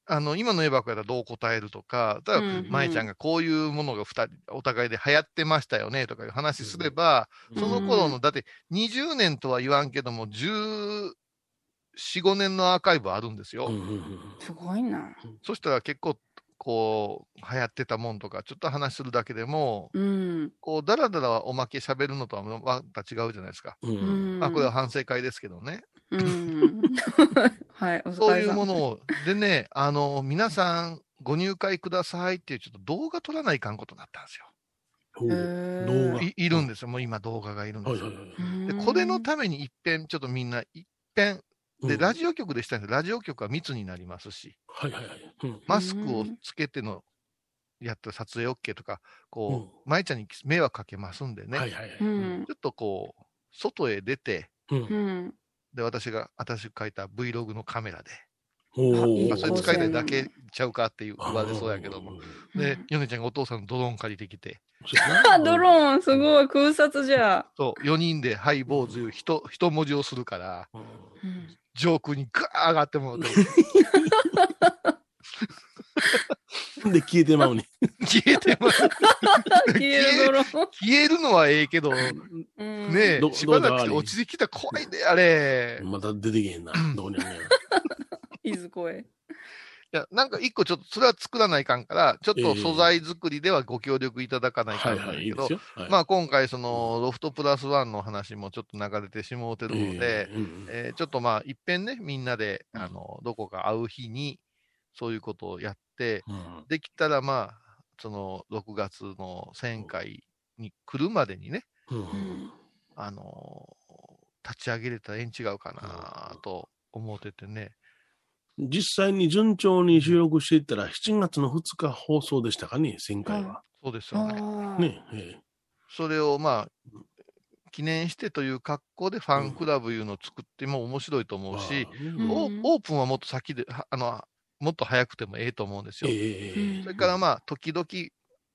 Speaker 3: あの、今のエバコやったらどう答えるとか、だから
Speaker 2: うんうん
Speaker 3: 舞ちゃんがこういうものが二人、お互いで流行ってましたよね、とかいう話すれば、
Speaker 4: うん。
Speaker 3: その頃の、だって20年とは言わんけども、14、5年のアーカイブあるんですよ。
Speaker 2: すごいな。
Speaker 3: そしたら結構、こう、流行ってたもんとか、ちょっと話するだけでも、
Speaker 2: うん。
Speaker 3: こう、だらだらおまけ喋るのとはまた違うじゃないですか。あ、これは反省会ですけどね。
Speaker 2: うん。はい
Speaker 3: そういうものを、でね、あの、皆さんご入会くださいっていうちょっと動画撮らないかんことになったんですよ。
Speaker 4: 動画。
Speaker 3: いいるんですよ。もう今動画がいるんですよ。で、これのために一遍、ちょっとみんな一遍、で、
Speaker 4: うん。
Speaker 3: ラジオ局でしたんで、ラジオ局は密になりますし、
Speaker 4: はいはいはい。うん。
Speaker 3: マスクをつけての、やった撮影 OK とか、こう、舞ちゃんに迷惑かけますんでね、
Speaker 4: はいはいはい。
Speaker 2: うん。
Speaker 3: ちょっとこう、外へ出て、
Speaker 4: うん。
Speaker 2: うん
Speaker 3: で、私が、私が書いた Vlog のカメラで、まあ、それ
Speaker 2: 高
Speaker 3: 使いたい
Speaker 2: 青
Speaker 3: だけちゃうかっていう言われそうやけども。で、ヨネちゃんがお父さんのドローン借りてきて、
Speaker 2: あ、ドローン、すごい、空撮じゃ。
Speaker 3: そう、4人でハイボーズいう一一文字をするから、上空にガー上がってもらって、
Speaker 4: で、消えてまうに。
Speaker 3: 消えてます。
Speaker 2: 消えるドローン。
Speaker 3: 消えるのはええけど、
Speaker 2: うん
Speaker 3: ね
Speaker 4: ど
Speaker 3: え、しばらくして落ちてきたら怖いね、あれ。
Speaker 4: また出てけへんな。どこにあんねんや
Speaker 2: いずこへ？
Speaker 3: いや、なんか一個ちょっと、それは作らないかんから、ちょっと素材作りではご協力いただかないかん
Speaker 4: はいはい、い
Speaker 3: なんだけど
Speaker 4: いです、よ。はい
Speaker 3: まあ今回そのロフトプラスワンの話もちょっと流れてしもうてるので、
Speaker 4: ええうん
Speaker 3: えーちょっとまあいっぺんね、みんなで、あの、どこか会う日に、そういうことをやって、
Speaker 4: うん
Speaker 3: できたらまあ、その6月の1000回に来るまでにね、
Speaker 4: うん。
Speaker 3: あの立ち上げれたらええん違うかなと思っててね。
Speaker 4: 実際に順調に収録していったら、7月の2日放送でしたかね、1000回は。
Speaker 3: そうですよね。
Speaker 4: ねえ
Speaker 3: それをまあ、記念してという格好でファンクラブいうのを作っても面白いと思うし、
Speaker 4: うん。
Speaker 3: オーオープンはもっと先で、はあの、もっと早くてもええと思うんですよ。
Speaker 4: ええ
Speaker 3: それからまあ、時々、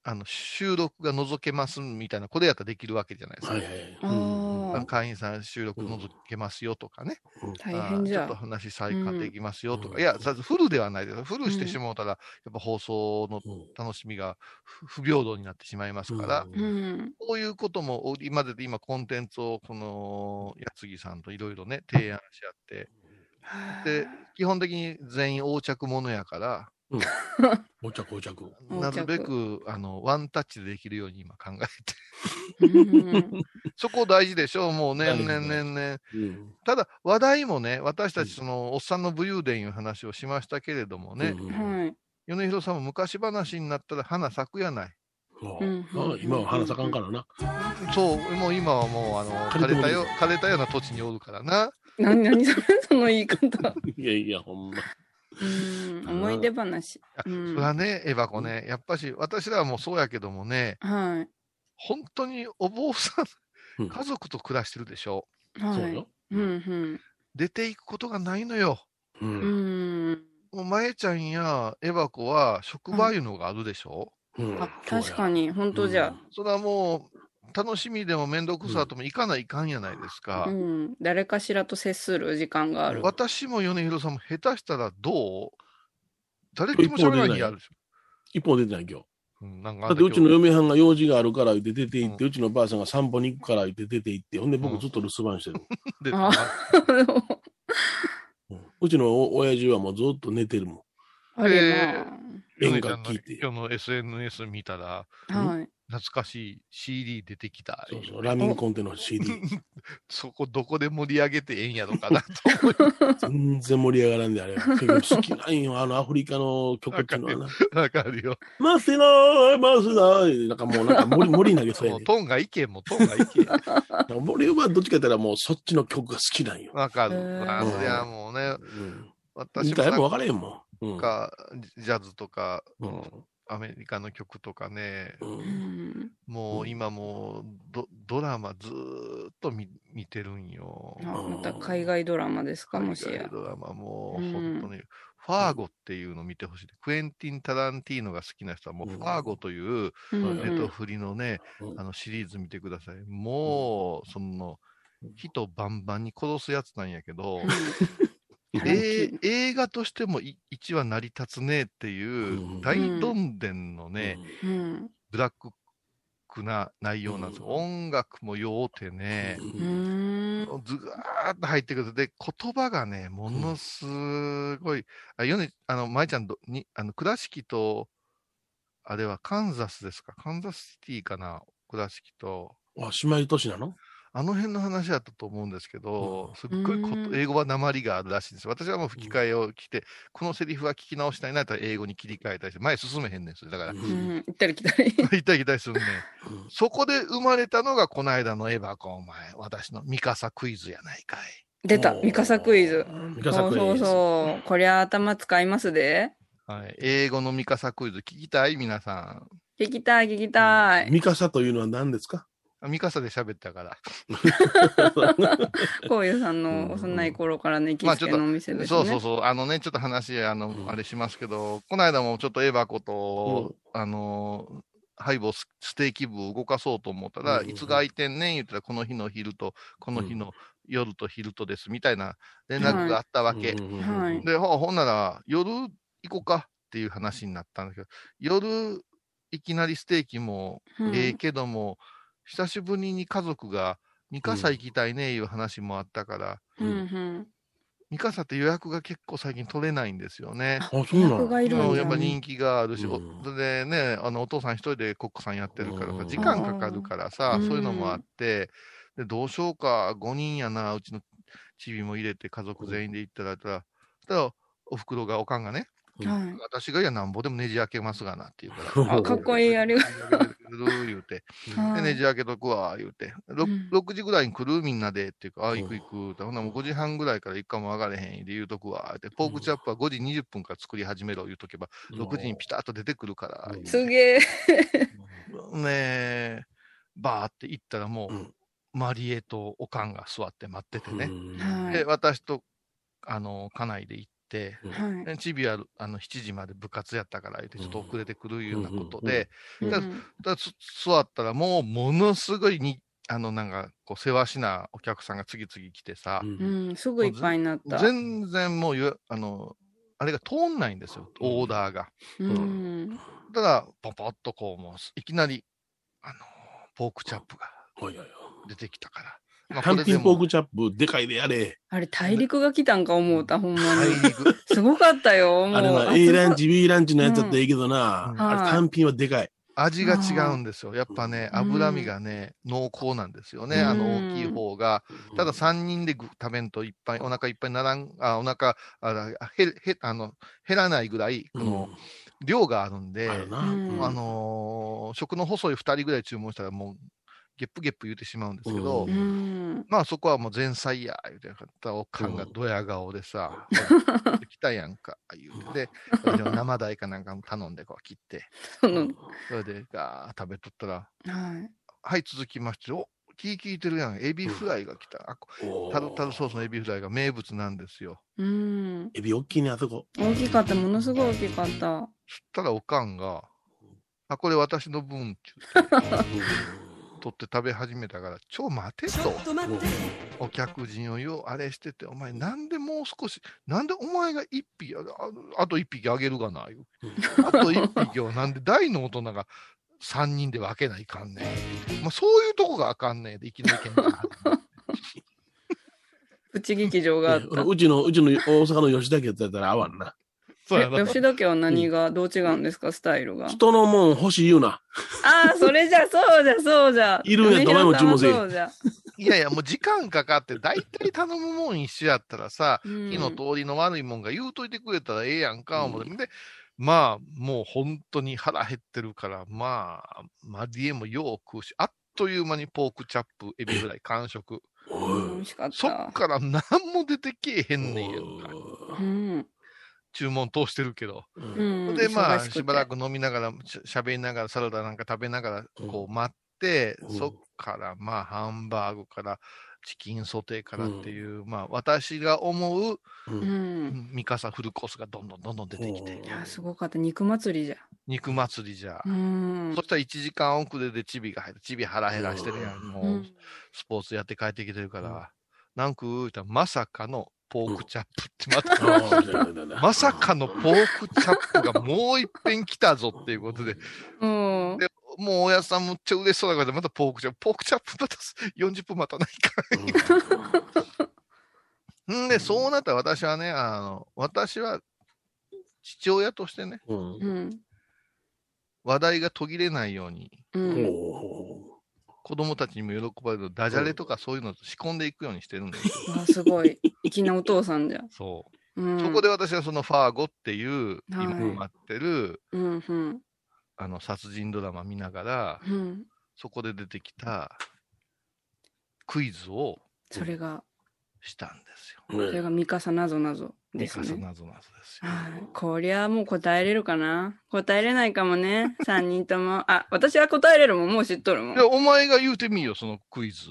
Speaker 3: あの、収録が覗けますみたいな、これやったらできるわけじゃないですか。
Speaker 4: はいはい。
Speaker 2: あ
Speaker 3: あ
Speaker 2: ー
Speaker 3: 会員さん収録覗けますよとかね。
Speaker 2: 大変じゃ
Speaker 3: あーちょっと話再開できますよとか。
Speaker 4: うん
Speaker 3: いや、さフルではないです。フルしてしもうたら、やっぱ放送の楽しみが不不平等になってしまいますから、
Speaker 2: うん。
Speaker 3: こういうことも、お今までで今コンテンツを、この、やつぎさんといろいろね、提案し合って、で、基本的に全員横着者やから、
Speaker 4: お着お着。
Speaker 3: なるべく、あの、ワンタッチでできるように今考えて。
Speaker 2: う ん
Speaker 3: そこ大事でしょ？もう年々年々。
Speaker 4: うん
Speaker 3: ただ、話題もね、私たち、その、おっさんの武勇伝いう話をしましたけれどもね、
Speaker 4: うん
Speaker 2: はい。
Speaker 3: 米広さんも昔話になったら花咲くやない。
Speaker 2: うん
Speaker 4: あ今は花咲かんからな。
Speaker 3: そう、もう今はもう、あの、枯
Speaker 4: れ
Speaker 3: たよ、枯れたような土地におるからな。
Speaker 2: なになにそれ、その言い方。
Speaker 4: いやいや、ほんま。
Speaker 2: うん。思い出話。うん
Speaker 3: それはね、エバコね、やっぱし、私らはもうそうやけどもね、
Speaker 2: は
Speaker 3: 本当にお坊さ
Speaker 4: うん
Speaker 3: ん、家族と暮らしてるでしょ？
Speaker 2: い。はい
Speaker 4: そうよ。。
Speaker 2: うん
Speaker 3: 出ていくことがないのよ。
Speaker 4: う。
Speaker 2: うんん。
Speaker 3: もう、まえちゃんやエバコは職場いうのがあるでしょ？
Speaker 4: うん
Speaker 2: あ、確かに、本当じゃ。
Speaker 3: それはもう、楽しみでも面倒くさとも行かないかんやないですか。
Speaker 2: うん。誰かしらと接する時間がある。
Speaker 3: 私も米広さんも下手したらどう？誰とも喋らない日あるでしょ。
Speaker 4: 一本出てない今日。
Speaker 3: うん、なんか
Speaker 4: だってうちの嫁はんが用事があるから言って出て行って、
Speaker 3: う
Speaker 4: うちのばあさんが散歩に行くから言って出て行って、ほんで
Speaker 3: うん
Speaker 4: 僕ずっと留守番してる。うんうちのお親父はもうずっと寝てるもん。
Speaker 2: あれな。
Speaker 4: 演
Speaker 3: 米ちゃんの
Speaker 4: 歌聞いて。
Speaker 3: 今日の SNS 見たら、
Speaker 2: はい。
Speaker 3: 懐かしい CD 出てきた。
Speaker 4: そうそう、ラミンコンテの CD。
Speaker 3: そこどこで盛り上げてええんやろかなと思い
Speaker 4: 全然盛り上がらんで、あれ。好きなんよ、あのアフリカの曲っていうのはな。
Speaker 3: わかるよ。
Speaker 4: マスナー、マスナー。なんかもうなんか森、森投げそうやね
Speaker 3: もうトーンがいけ、もうトーンがいけ。
Speaker 4: ん。俺はどっちかって言ったらもうそっちの曲が好きなんよ。
Speaker 3: わかる。あ、そりゃもうね、
Speaker 4: うん。
Speaker 3: 私
Speaker 4: 見たらやっぱ分
Speaker 3: も
Speaker 4: からへんもん。うん。
Speaker 3: か、ジャズとか、
Speaker 4: うん
Speaker 3: アメリカの曲とかね、
Speaker 4: う
Speaker 2: うん。ん。
Speaker 3: もう今もうドドラマずーっと見見てるんよ。
Speaker 2: あまた海外ドラマですか、もしや。
Speaker 3: 海外ドラマもう
Speaker 2: うん
Speaker 3: 本当に、ファーゴっていうのを見てほしい。クエンティン・タランティーノが好きな人はもう
Speaker 4: うん。
Speaker 3: ファーゴという
Speaker 2: うん。
Speaker 3: ネトフリのね、
Speaker 4: うん。
Speaker 3: あのシリーズ見てください。もう、その、人バンバンに殺すやつなんやけど、えー映画としても1話成り立つねっていううん大どんでんのね、
Speaker 2: うん。
Speaker 3: ブラックな内容なんですよ。
Speaker 4: うん
Speaker 3: 音楽もようてね、
Speaker 2: うーん。
Speaker 3: ずがーっと入ってくる。で、言葉がね、ものすごい、あ、ヨネ、あの、舞ちゃんどに、あの、倉敷と、あれはカンザスですか？カンザスシティかな？倉敷と。
Speaker 4: あ、姉妹都市なの？
Speaker 3: あの辺の話だったと思うんですけど、
Speaker 4: うん
Speaker 3: すっごい英語は鉛があるらしいんですよ。私はもう吹き替えを着て、このセリフは聞き直したいなと英語に切り替えたりして、前進めへんねんすよ。だから。
Speaker 2: 行ったり来たり。
Speaker 3: 行ったり来たりするね。
Speaker 4: うん
Speaker 3: そこで生まれたのが、この間のエバコ、お前、私のミカサクイズやないかい。
Speaker 2: 出た、ミカサクイズ。
Speaker 4: ミカサ
Speaker 2: そうそう
Speaker 4: クイズ。
Speaker 2: そう。こりゃ頭使いますで。
Speaker 3: はい、英語のミカサクイズ聞きたい？皆さん。
Speaker 2: 聞きたい、聞きたい。
Speaker 4: ミカサというのは何ですか？
Speaker 3: ミカサで喋ったから。
Speaker 2: こういうさんの幼い頃からの行きつけのお店ですね。
Speaker 3: そうそうそう。あのね、ちょっと話、あの、
Speaker 4: うん
Speaker 3: あれしますけど、この間もちょっとエバコと、あの、ハイボースステーキ部を動かそうと思ったら、
Speaker 4: うん
Speaker 3: いつが空いてんねん言ったら、この日の昼と、この日の夜と昼とです、みたいな連絡があったわけ。
Speaker 2: はい
Speaker 3: で、ほほんなら、夜行こうかっていう話になったんだけど、夜、いきなりステーキも
Speaker 2: うん
Speaker 3: ええけども、久しぶりに家族が、三笠行きたいねいう話もあったから、
Speaker 2: うんうん。
Speaker 3: 三笠って予約が結構最近取れないんですよね。
Speaker 4: あ、そうな
Speaker 2: ん
Speaker 3: やっぱ人気があるし、お
Speaker 4: うん。
Speaker 3: でね、あのお父さん一人でコックさんやってるからさ、
Speaker 4: うん。
Speaker 3: 時間かかるからさ、
Speaker 2: うん。
Speaker 3: そういうのもあって、でどうしようか、5人やな、うちのチビも入れて家族全員で行ったら、そしたらおふくろが、おかんがね、
Speaker 2: はい。
Speaker 3: 私がいや、なんぼでもねじ開けますがなって言うから、
Speaker 2: あかっこいいありが
Speaker 3: 言うて、で、
Speaker 2: はい。
Speaker 3: ねじ開けとくわ、言うて、ろ
Speaker 2: うん。
Speaker 3: 6, 時ぐらいに来るみんなでっていうか、あ、
Speaker 4: うん
Speaker 3: 行く行くって、ほんならもう5時半ぐらいから一回も上がれへんで言うとくわ、って、ポークチャップは5時20分から作り始めろ言うとけば、6時にピタッと出てくるから、
Speaker 2: すげえ。
Speaker 3: ねえ、バーって行ったらもう、
Speaker 4: うん。
Speaker 3: マリエとおかんが座って待っててね。
Speaker 2: はい。
Speaker 3: で、私と、あの、家内で行って、
Speaker 2: はい。
Speaker 3: でチビはあの7時まで部活やったから言って、ちょっと遅れてくるようなことで、
Speaker 2: うん
Speaker 3: だ座ったらもうものすごいに、あの、なんか、こう、せわしなお客さんが次々来てさ、
Speaker 2: うん、すぐいっぱいになった。
Speaker 3: 全然もうゆ、あの、あれが通んないんですよ、オーダーが。
Speaker 2: うん。
Speaker 3: ただ、ポポッとこう、もう、いきなり、あの、ポークチャップが出てきたから。まあ
Speaker 4: 単品ポークチャップ、でかいでやれ。
Speaker 2: あれ、大陸が来たんか思うた、ほんま
Speaker 3: 大
Speaker 2: に。
Speaker 3: 陸。
Speaker 2: すごかったよ、もう。
Speaker 4: あれな、
Speaker 2: あ
Speaker 4: A ランチ、B ランチのやつだったらいいけどな、
Speaker 3: うん
Speaker 4: あれ
Speaker 2: はい
Speaker 4: 単品はでかい。
Speaker 3: 味が違うんですよ。やっぱね、
Speaker 2: うん
Speaker 3: 脂身がね、濃厚なんですよね。
Speaker 2: うん
Speaker 3: あの大きい方が。ただ3人でぐ食べんといっぱい、お腹いっぱいならん、あお腹あへへあの減らないぐらい、この量があるんで、
Speaker 4: あ
Speaker 3: のー食の細い2人ぐらい注文したらもう、ゲップゲップ言うてしまうんですけど、
Speaker 4: う
Speaker 2: うん。
Speaker 3: まあそこはもう前菜や、言うておかんがドヤ顔でさ、来たやんか、言うて。で、私も生大かなんかも頼んでこう切って、
Speaker 2: そ
Speaker 3: れでガーッ食べとったら、
Speaker 2: はい。
Speaker 3: はい、続きまして、お気聞いてるやん、エビフライが来た。あタルタルソースのエビフライが名物なんですよ。
Speaker 2: うん。
Speaker 4: エビ大きいね、あそこ。
Speaker 2: 大きかった、ものすごい大きかった。
Speaker 3: そしたらおかんが、あ、これ私の分って言って、取って食べ始めたから、ちょ、待てと。お客人をようあれしてて、お前なんでもう少し、なんでお前が一匹、あと一匹あげるがな、言うあと一匹をなんで大の大人が三人で分けないかんねん？まあ、そういうとこがあかんねんで、生き抜けんか
Speaker 2: プチ劇場があった。
Speaker 4: うちの、うちの大阪の吉田家やったら合わんな。
Speaker 3: そう
Speaker 2: 吉田家は何が、どう違うんですか、スタイルが。
Speaker 4: 人のもん欲しい言うな。
Speaker 2: ああ、それじゃ、そうじゃ、そうじゃ。
Speaker 4: いるんやったらお前も注文せえ
Speaker 2: そうじゃ。
Speaker 3: いやいや、もう時間かかって、大体頼むもん一緒やったらさ、
Speaker 2: うん
Speaker 3: 火の通りの悪いもんが言うといてくれたらええやんか、思って。で、まあ、もう本当に腹減ってるから、まあ、マディエもよう食うし、あっという間にポークチャップ、エビフライ完食。
Speaker 2: しかっ。
Speaker 3: そったから何も出てけえへんねんやんか。
Speaker 2: うん。
Speaker 3: 注文通してるけど。
Speaker 2: うん。
Speaker 3: で、まあ、
Speaker 2: 忙し
Speaker 3: ばらく飲みながら、ししゃべりながら、サラダなんか食べながら、こう待って、
Speaker 4: うん
Speaker 3: そっから、まあ、ハンバーグから、チキンソテーからっていう、まあ、私が思う、
Speaker 4: う。
Speaker 2: うんん。
Speaker 3: ミカサフルコースがどんどんどんどん出てきて
Speaker 2: い、や、すごかった。肉祭りじゃ。
Speaker 3: 肉祭りじゃ。
Speaker 2: うん
Speaker 3: そ。したら1時間遅れでチビが入って、チビ腹減らしてるやん。もう、
Speaker 2: うん
Speaker 3: スポーツやって帰ってきてるから、なんく言うたらまさかのポークチャップってまた、まさかのポークチャップがもう一遍来たぞっていうことで、
Speaker 2: うん。
Speaker 3: でもうおやさんむっちゃ嬉しそうだから、またポークチャップ、ポークチャップまた40分待たないかん。ん。で、そうなったら私はね、あの、私は父親としてね。話題が途切れないように、
Speaker 2: うん。
Speaker 3: 子供たちにも喜ばれるダジャレとかそういうの仕込んでいくようにしてるんですよ。
Speaker 2: うわすごい。粋なお父さんじゃ。
Speaker 3: そう。
Speaker 2: うん。
Speaker 3: そこで私はそのファーゴっていう、
Speaker 2: はい
Speaker 3: 今待ってる、
Speaker 2: うん、うん。
Speaker 3: あの、殺人ドラマ見ながら、
Speaker 2: うん。
Speaker 3: そこで出てきたクイズを
Speaker 2: それが。
Speaker 3: したんですよ。
Speaker 2: それがミカサなぞなぞ
Speaker 3: ミ
Speaker 2: ですね。
Speaker 3: カサなぞなぞですよ。
Speaker 2: はいこりゃもう答えれるかな？答えれないかもね。3人とも。あ、私は答えれるもん。もう知っとるもん
Speaker 3: いや、。お前が言うてみよ、そのクイズ。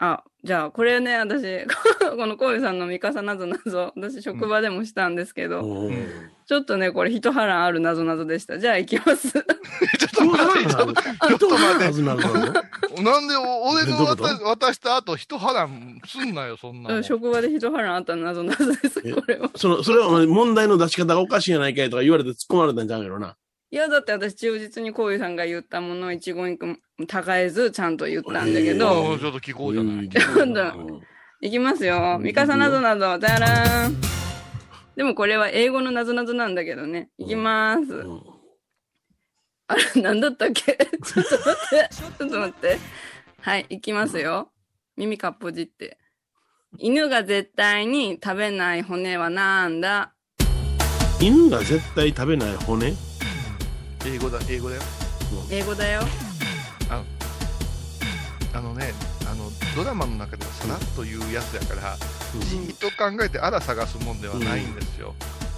Speaker 2: あ、じゃあ、これね、私、このコウさんのミカサなぞなぞ、私、職場でもしたんですけど、
Speaker 4: おー
Speaker 2: ちょっとね、これ、一波乱あるなぞなぞでした。じゃあ、行きます。
Speaker 3: ちょっと待って、
Speaker 4: な
Speaker 3: んでお俺の
Speaker 4: どういうこと？
Speaker 3: 渡渡した後、一波乱すんなよ、そんなの。
Speaker 2: 職場で一波乱あったなぞなぞです、
Speaker 4: え？
Speaker 2: これは。
Speaker 4: その、それは問題の出し方がおかしいやないかいとか言われて突っ込まれたんじゃんやろな。
Speaker 2: いや、だって私、忠実にコウさんが言ったものを一言一句、たがえず、ちゃんと言ったんだけど、
Speaker 3: ちょっと聞こうじゃない。
Speaker 4: うん
Speaker 2: いきますよ。ミカサなぞなぞ、だらーん。でもこれは英語のなぞなぞなんだけどね。いきます。
Speaker 4: うん
Speaker 2: あれ、なんだったっけ？ちょっと待って。ちょっと待って。はい、いきますよ。耳かっぽじって。犬が絶対に食べない骨はなんだ？
Speaker 4: 犬が絶対食べない骨？
Speaker 3: 英語だ、英語だよ。
Speaker 2: 英語だよ。
Speaker 3: あのね、あの、ドラマの中ではさらっと言うやつやから、
Speaker 4: うん
Speaker 3: じーっと考えてあら探すもんではないんですよ。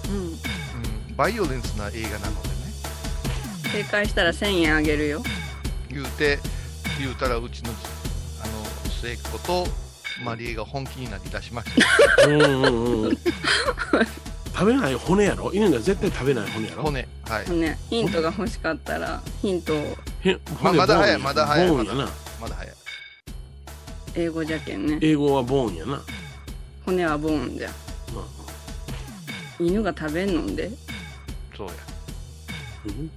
Speaker 2: うん。
Speaker 3: うん。バイオレンスな映画なのでね。
Speaker 2: 正解したら1000円あげるよ。
Speaker 3: 言うて、言うたらうちの、あの、末っ子と、マリエが本気になりだしました。
Speaker 4: うんうんうん食べない骨やろ？犬が絶対食べない骨やろ？
Speaker 3: 骨。はい。
Speaker 2: ね、ヒントが欲しかったら、ヒントを
Speaker 4: へ
Speaker 3: ま
Speaker 4: 骨
Speaker 3: まだ早いまだ早い
Speaker 4: ボーンやな。
Speaker 3: まだ早い。
Speaker 2: 英語じゃけんね。
Speaker 4: 英語はボーンやな。
Speaker 2: 骨はボーンじゃ。
Speaker 4: まあ
Speaker 2: 犬が食べんのんで。
Speaker 3: そうや。
Speaker 4: うん？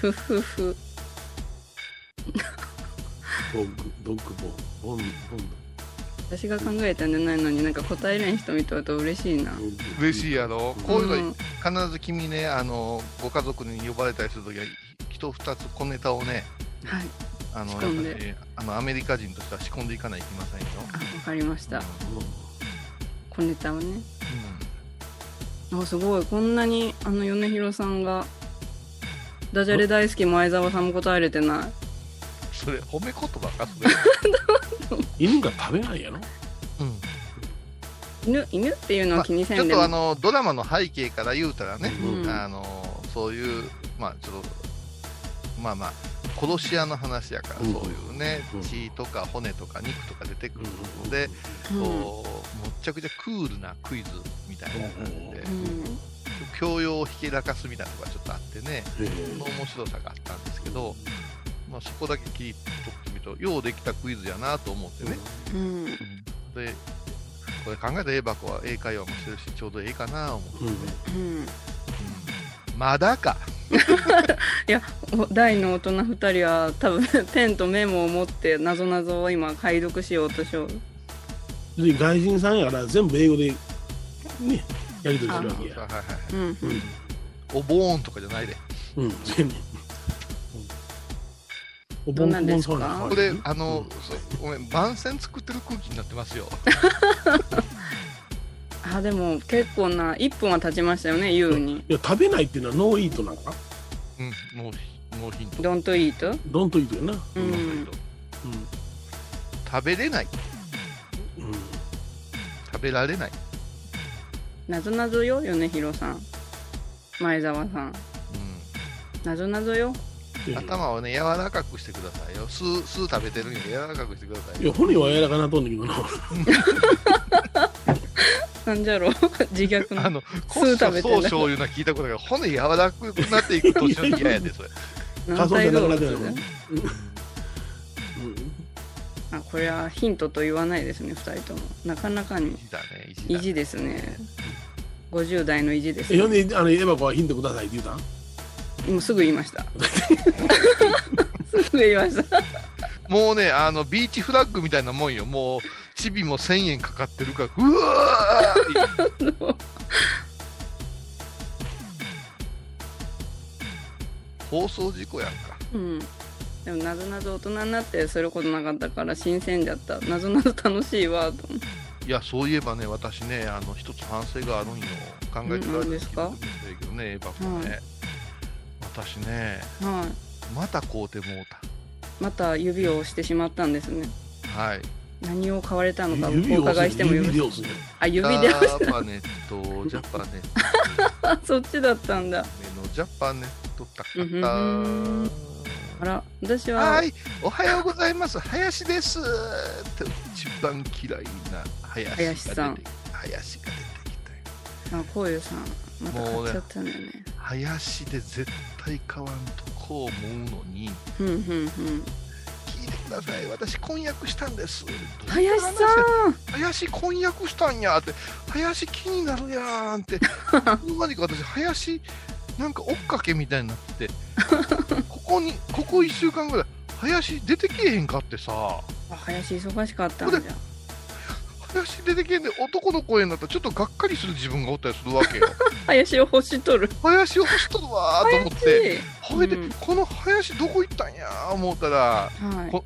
Speaker 2: ふっふっふ。
Speaker 4: ドッグ、ドッグボーン。ボン、ボン
Speaker 2: 私が考えたんじゃないのになんか答えれん人見とると嬉しいな。
Speaker 3: 嬉しいやろ？こういうの、
Speaker 2: うん
Speaker 3: 必ず君ね、あの、ご家族に呼ばれたりするときは、一二つ小ネタをね、
Speaker 2: はい。
Speaker 3: あの、
Speaker 2: 仕込んで
Speaker 3: やっぱりあの、アメリカ人としては仕込んでいかないといけませんよ。
Speaker 2: あ、わかりました。
Speaker 3: うん
Speaker 2: 小ネタをね。あ、すごい。こんなに、あの、米広さんが、ダジャレ大好き前澤さんも答えれてない。
Speaker 3: それ、褒め言葉か、それ。
Speaker 4: 犬が食べないやろ？
Speaker 3: うん。
Speaker 2: 犬、犬っていうのは気にせ
Speaker 3: ちょっ
Speaker 2: んでも。
Speaker 3: とあの、ドラマの背景から言うたらね、
Speaker 2: うん
Speaker 3: あの、そういう、まあ、ちょっと、まあまあ、殺し屋の話やから、
Speaker 4: うん
Speaker 3: そういうね
Speaker 4: うん、
Speaker 3: 血とか骨とか肉とか出てくるので、
Speaker 2: うん
Speaker 3: こう、むっちゃくちゃクールなクイズみたいな感じで
Speaker 2: う、ん。
Speaker 3: 教養をひけらかすみたいなのがちょっとあってね、
Speaker 4: へ
Speaker 3: その面白さがあったんですけど、まあ、そこだけ切り取ってみると、ようできたクイズやなと思ってね。
Speaker 2: うん。
Speaker 3: で、これ考えた A 箱は英会話もしてるし、ちょうどええかな思ってね。
Speaker 4: うん
Speaker 2: うん。
Speaker 3: うんまだか。
Speaker 2: お大の大人二人は多分ペンとメモを持ってなぞなぞを今解読しようとしよう。
Speaker 4: で外人さんやから全部英語でねやり取りするわけや。
Speaker 3: はいはいはい。
Speaker 2: うん。
Speaker 4: うん
Speaker 3: おぼーんとかじゃないで。
Speaker 4: うん全部。お
Speaker 2: どんなんですか
Speaker 3: これ、あの、そうごめん、番宣作ってる空気になってますよ。
Speaker 2: あ、でも結構な、1分は経ちましたよね、優に。
Speaker 4: いや食べないっていうのはノーイートなんか？
Speaker 3: うん、ノーノーヒント。
Speaker 2: ドントイート？
Speaker 4: ドントイートやな。
Speaker 2: う
Speaker 3: ノーヒン
Speaker 2: ん
Speaker 3: ト。食べれない。
Speaker 4: うんうん
Speaker 3: 食べられない。
Speaker 2: なぞなぞよ、米広さん。前澤さん。
Speaker 3: う
Speaker 2: なぞなぞよ。
Speaker 3: ん、頭をね、柔らかくしてくださいよ。酢、酢食べてるんで柔らかくしてくださいよ。
Speaker 4: いや骨は柔らかなとんだけどな。
Speaker 2: なんじゃろう 自虐の。
Speaker 3: あの、コ
Speaker 2: 酢食べてんだ
Speaker 3: 総醤油な聞いたことが骨柔らかくなっていく途中に嫌やで、それ。
Speaker 2: 何歳動物
Speaker 4: 仮想じゃなくなって
Speaker 2: であ、これはヒントと言わないですね、二人とも。なかなかに
Speaker 3: 意地だね、意地だ。
Speaker 2: 意地ですね。50代の意地です
Speaker 4: え、ほん
Speaker 2: ね。
Speaker 4: で、あの、エバコはヒントくださいって言うたん？
Speaker 2: もうすぐ言いました。すぐ言いました。
Speaker 3: もうね、あの、ビーチフラッグみたいなもんよ。もう、チビも1000円かかってるから、うわー放送事故やんか。
Speaker 2: うん。でもなぞなぞ大人になってすることなかったから新鮮じゃった。なぞなぞ楽しいわと思って。
Speaker 3: いや、そういえばね、私ね、あの、一つ反省があるんよ。考えて
Speaker 2: うん何ですか？
Speaker 3: けどね、エヴァ子ね。私ね、
Speaker 2: はい。
Speaker 3: また買うてもうた。
Speaker 2: また指を押してしまったんですね。
Speaker 3: はい。
Speaker 2: 何を買われたのかお伺いしてもよろしい。あ指で押し
Speaker 3: ジャパネット、ジャパネット、
Speaker 2: た そっちだったんだ
Speaker 3: 目のジャパネットたか
Speaker 2: んあら私は
Speaker 3: はい、おはようございます。林です。って一番嫌いな林
Speaker 2: さん。
Speaker 3: 林が出てきたよ。
Speaker 2: あこういうさんまた買っちゃったんだよね。
Speaker 3: 林で絶対買わんとこう思うのに、
Speaker 2: ふんふんふん。
Speaker 3: 聞いてください。私婚約したんです。
Speaker 2: 林さん。
Speaker 3: 林婚約したんやって、林気になるやんって、いつにか私、林、なんか追っかけみたいになって。て、ここに、ここ1週間ぐらい、林出てけえへんかってさ、
Speaker 2: あ林忙しかったんじゃ
Speaker 3: 林出てけえんで男の声になったらちょっとがっかりする自分がおったりするわけよ。
Speaker 2: 林を欲しとる。
Speaker 3: 林を欲しとるわーと思って、ほいで、
Speaker 2: うん。
Speaker 3: この林どこ行ったんやー思ったら、
Speaker 2: は
Speaker 3: こ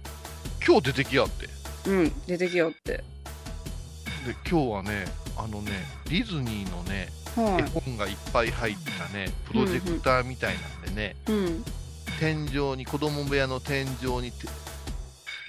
Speaker 3: 今日出てきやって。
Speaker 2: いうん出てきよって。
Speaker 3: で、今日はね、あのね、ディズニーのね、
Speaker 2: は
Speaker 3: 絵本がいっぱい入ったね、プロジェクターみたいなんでね、
Speaker 2: いうん。
Speaker 3: 天井に、子供部屋の天井にて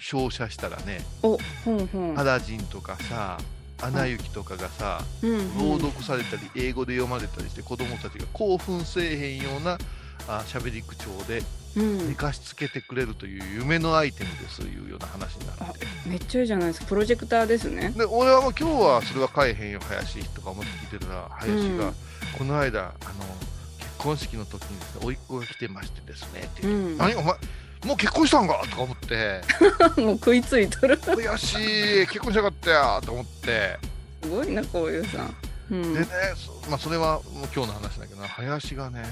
Speaker 3: 照射したらね、
Speaker 2: おほんほん。
Speaker 3: アラジンとかさ、アナ雪とかがさ、
Speaker 2: うん。
Speaker 3: 朗読されたり、英語で読まれたりして、子供たちが興奮せえへんようなあ喋り口調で
Speaker 2: うん。
Speaker 3: 寝かしつけてくれるという夢のアイテムですいうような話になって。
Speaker 2: めっちゃいいじゃないですか。プロジェクターですね。
Speaker 3: で、俺はもう今日はそれは買えへんよ、林とか思って聞いてたら、林が、
Speaker 2: うん。
Speaker 3: この間、あの、結婚式の時にですね、甥っ子が来てましてですね、って言って
Speaker 2: うん。
Speaker 3: 何お前、もう結婚したんかとか思って、
Speaker 2: もう食いついとる。
Speaker 3: 悔しい、結婚したかったやと思って、
Speaker 2: すごいなこういうさん。うん。
Speaker 3: でね、そまあ、それはもう今日の話だけどな、林がね、
Speaker 2: はい。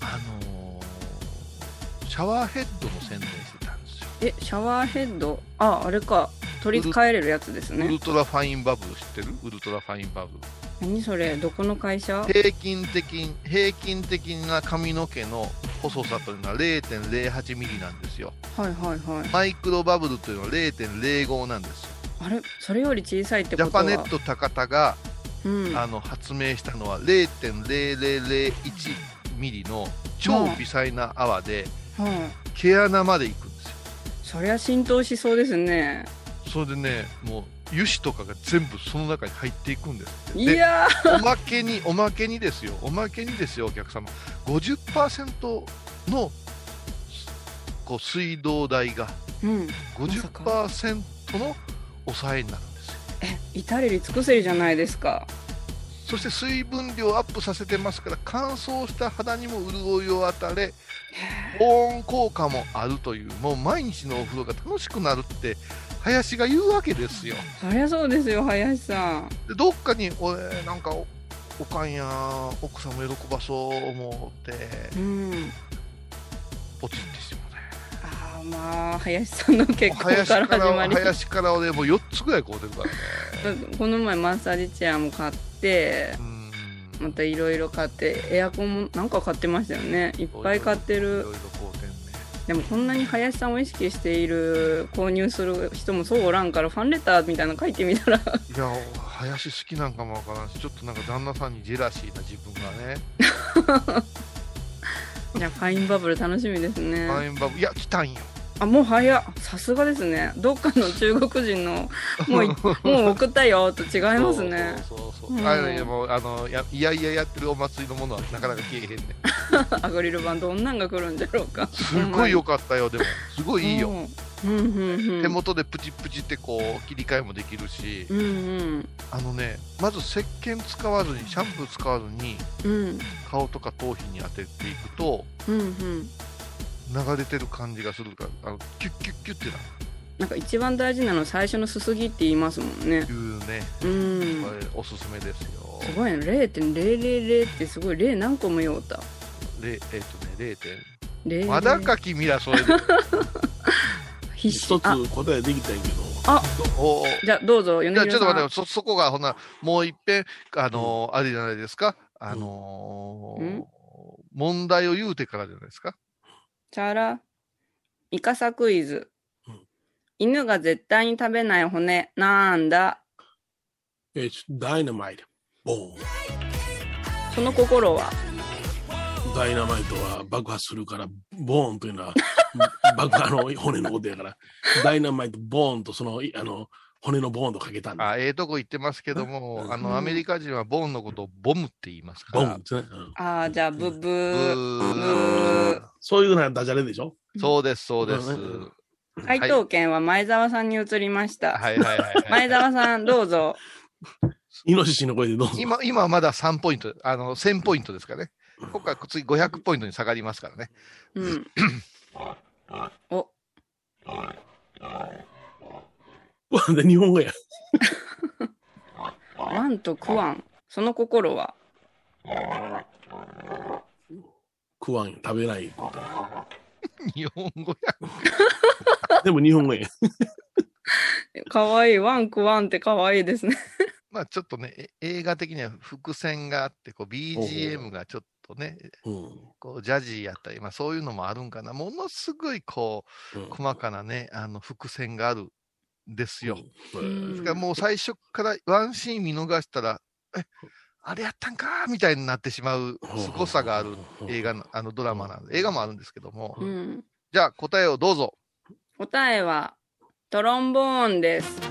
Speaker 3: あのーシャワーヘッドの宣伝してたんですよ。
Speaker 2: えシャワーヘッド？ああれか取り替えれるやつですね。
Speaker 3: ウルトラファインバブル知ってる？ウルトラファインバブル。
Speaker 2: 何それ？どこの会社？
Speaker 3: 平均的平均的な髪の毛の細さというのは0.08ミリなんですよ。
Speaker 2: はいはいはい。
Speaker 3: マイクロバブルというのは0.05なんですよ。
Speaker 2: あれ？それより小さいって
Speaker 3: ジャ
Speaker 2: ことは？
Speaker 3: パネット高田が、
Speaker 2: うん。
Speaker 3: あの発明したのは0.0001ミリの超微細な泡で
Speaker 2: はい。
Speaker 3: 毛穴まで行くんですよ。
Speaker 2: そりゃ浸透しそうですね
Speaker 3: それでね、もう油脂とかが全部その中に入っていくんです。
Speaker 2: い
Speaker 3: で
Speaker 2: や
Speaker 3: おまけに、おまけにですよ、おまけにですよ、お客様、50%のこう水道代が
Speaker 2: ーうん。さか
Speaker 3: 50%の抑えになるんですよ。
Speaker 2: え至れり尽くせりじゃないですか
Speaker 3: そして水分量アップさせてますから、乾燥した肌にも潤いを与え、保温効果もあるという、もう毎日のお風呂が楽しくなるって、林が言うわけですよ。
Speaker 2: そりゃそうですよ林さん。
Speaker 3: でどっかに俺なんかおおかんや奥さんも喜ばそう思って
Speaker 2: うん。
Speaker 3: ポチってして
Speaker 2: まあ林さんの結婚
Speaker 3: 林
Speaker 2: から始まり。
Speaker 3: 林から俺もう4つぐらい買うてるからね。
Speaker 2: この前マッサージチェアも買って
Speaker 3: うん。
Speaker 2: またいろいろ買ってエアコンもなんか買ってましたよね。いっぱい買ってる。でもこんなに林さんを意識している購入する人もそうおらんからファンレターみたいなの書いてみたら
Speaker 3: いや林好きなんかもわからんしちょっとなんか旦那さんにジェラシーな自分がね
Speaker 2: じゃあファインバブル楽しみですね
Speaker 3: ファインバブいや来たんよ
Speaker 2: あもう早っさすがですね。どっかの中国人のもうい もう送ったよと違いますね。
Speaker 3: そうそうそうそう、
Speaker 2: うん。
Speaker 3: あれいやもうあのやいやいややってるお祭りのものはなかなか消えへんね
Speaker 2: アクリル板どんなんが来るんじゃろうか。
Speaker 3: すごい良かったよでも。すごいいいよ、
Speaker 2: うん。
Speaker 3: 手元でプチプチってこう切り替えもできるし、
Speaker 2: うんうん。
Speaker 3: あのねまず石鹸使わずにシャンプー使わずに
Speaker 2: うん。
Speaker 3: 顔とか頭皮に当てていくと
Speaker 2: うんうん
Speaker 3: 流れてる感じがするからあのキュッキュッキュッってな
Speaker 2: なんか一番大事なのは最初のすすぎって言いますもんね。
Speaker 3: いうね、
Speaker 2: うん。
Speaker 3: これおすすめですよ。
Speaker 2: すごいね。0.000ってすごい。0何個もようた
Speaker 3: でえっ、とね0点
Speaker 2: 0
Speaker 3: まだか君らそれで。
Speaker 2: 必死。
Speaker 4: 一つ
Speaker 2: あ。
Speaker 4: 答えできたんやけど、
Speaker 3: おお
Speaker 2: じゃあどうぞ米
Speaker 3: じゃあちょっと待
Speaker 2: っ
Speaker 3: ってそそこがほなもういっぺんあのーあれじゃないですか？あのー
Speaker 2: うん。
Speaker 3: 問題を言うてからじゃないですか？
Speaker 2: チャラ。イカサクイズ、
Speaker 4: うん。
Speaker 2: 犬が絶対に食べない骨。なんだ。
Speaker 4: えダイナマイト。ボーン。
Speaker 2: その心は？
Speaker 4: ダイナマイトは爆発するから、ボーンというのは 爆あの骨のことやから、ダイナマイトボーンとその、いあの、骨のボーンとかけたんだ。
Speaker 3: あええとこ言ってますけども、
Speaker 4: うん。
Speaker 3: あの、アメリカ人はボーンのことをボムって言いますから。
Speaker 4: ボーンで、すね。うん。
Speaker 2: ああ、じゃあ、ブブ
Speaker 3: ブ
Speaker 2: ー。
Speaker 3: ー
Speaker 4: そういうのはダジャレでしょ？
Speaker 3: そうです、そうです。
Speaker 4: うん
Speaker 2: 回答権は前澤さんに移りました。
Speaker 3: はいはいはい、はい。
Speaker 2: 前澤さん、どうぞ。
Speaker 4: イノシシの声でどうぞ。
Speaker 3: 今、今はまだ3ポイント、あの、1000ポイントですからね。ここから次500ポイントに下がりますからね。
Speaker 2: うん。お、
Speaker 4: で日本語や？
Speaker 2: ワンとクワン。その心は？
Speaker 4: 食わんよ食べない。
Speaker 3: 日本語や。
Speaker 4: でも日本語や。
Speaker 2: かわいい。ワン、クワンってかわいいですね。
Speaker 3: まあちょっとね、え映画的には伏線があって、こう BGM がちょっとね、
Speaker 4: うん。
Speaker 3: こうジャジーやったり、まあそういうのもあるんかな。ものすごいこ
Speaker 4: うん
Speaker 3: う、細かなね、あの伏線があるんですよ。
Speaker 4: うん
Speaker 3: ですからもう最初からワンシーン見逃したら、え、あれやったんかみたいになってしまう凄さがある映画の、あのドラマなんで、映画もあるんですけども。
Speaker 2: うん。
Speaker 3: じゃあ答えをどうぞ。
Speaker 2: 答えは、トロンボーンです。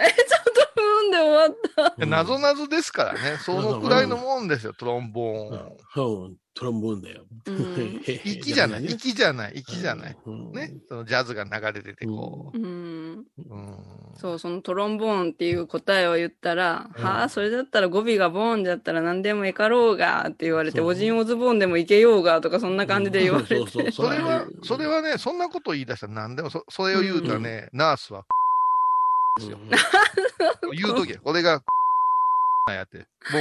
Speaker 2: え、ちょっとふんで終わった。
Speaker 4: うん
Speaker 3: なぞなぞですからね、そのくらいのもんですよ、トロンボーン。
Speaker 4: うん。トロンボーンだよ。
Speaker 2: うん。
Speaker 3: 粋じゃない、粋じゃない、粋じゃない。
Speaker 4: うん。
Speaker 3: ね、そのジャズが流れてて、こ
Speaker 2: う。ん。
Speaker 3: う。うん。
Speaker 2: そう、そのトロンボーンっていう答えを言ったら、
Speaker 4: うん。
Speaker 2: はあ、それだったら語尾がボーンだったら何でもえかろうがって言われて、
Speaker 4: そう。
Speaker 2: おじんおズボンでもいけようがとかそんな感じで言われて。
Speaker 4: そうそうそう。
Speaker 3: それは、それはね、そんなこと言い出したら何でも、そそれを言うたらね、ナースは、ですよ。言うとけ。俺が、やって、もう、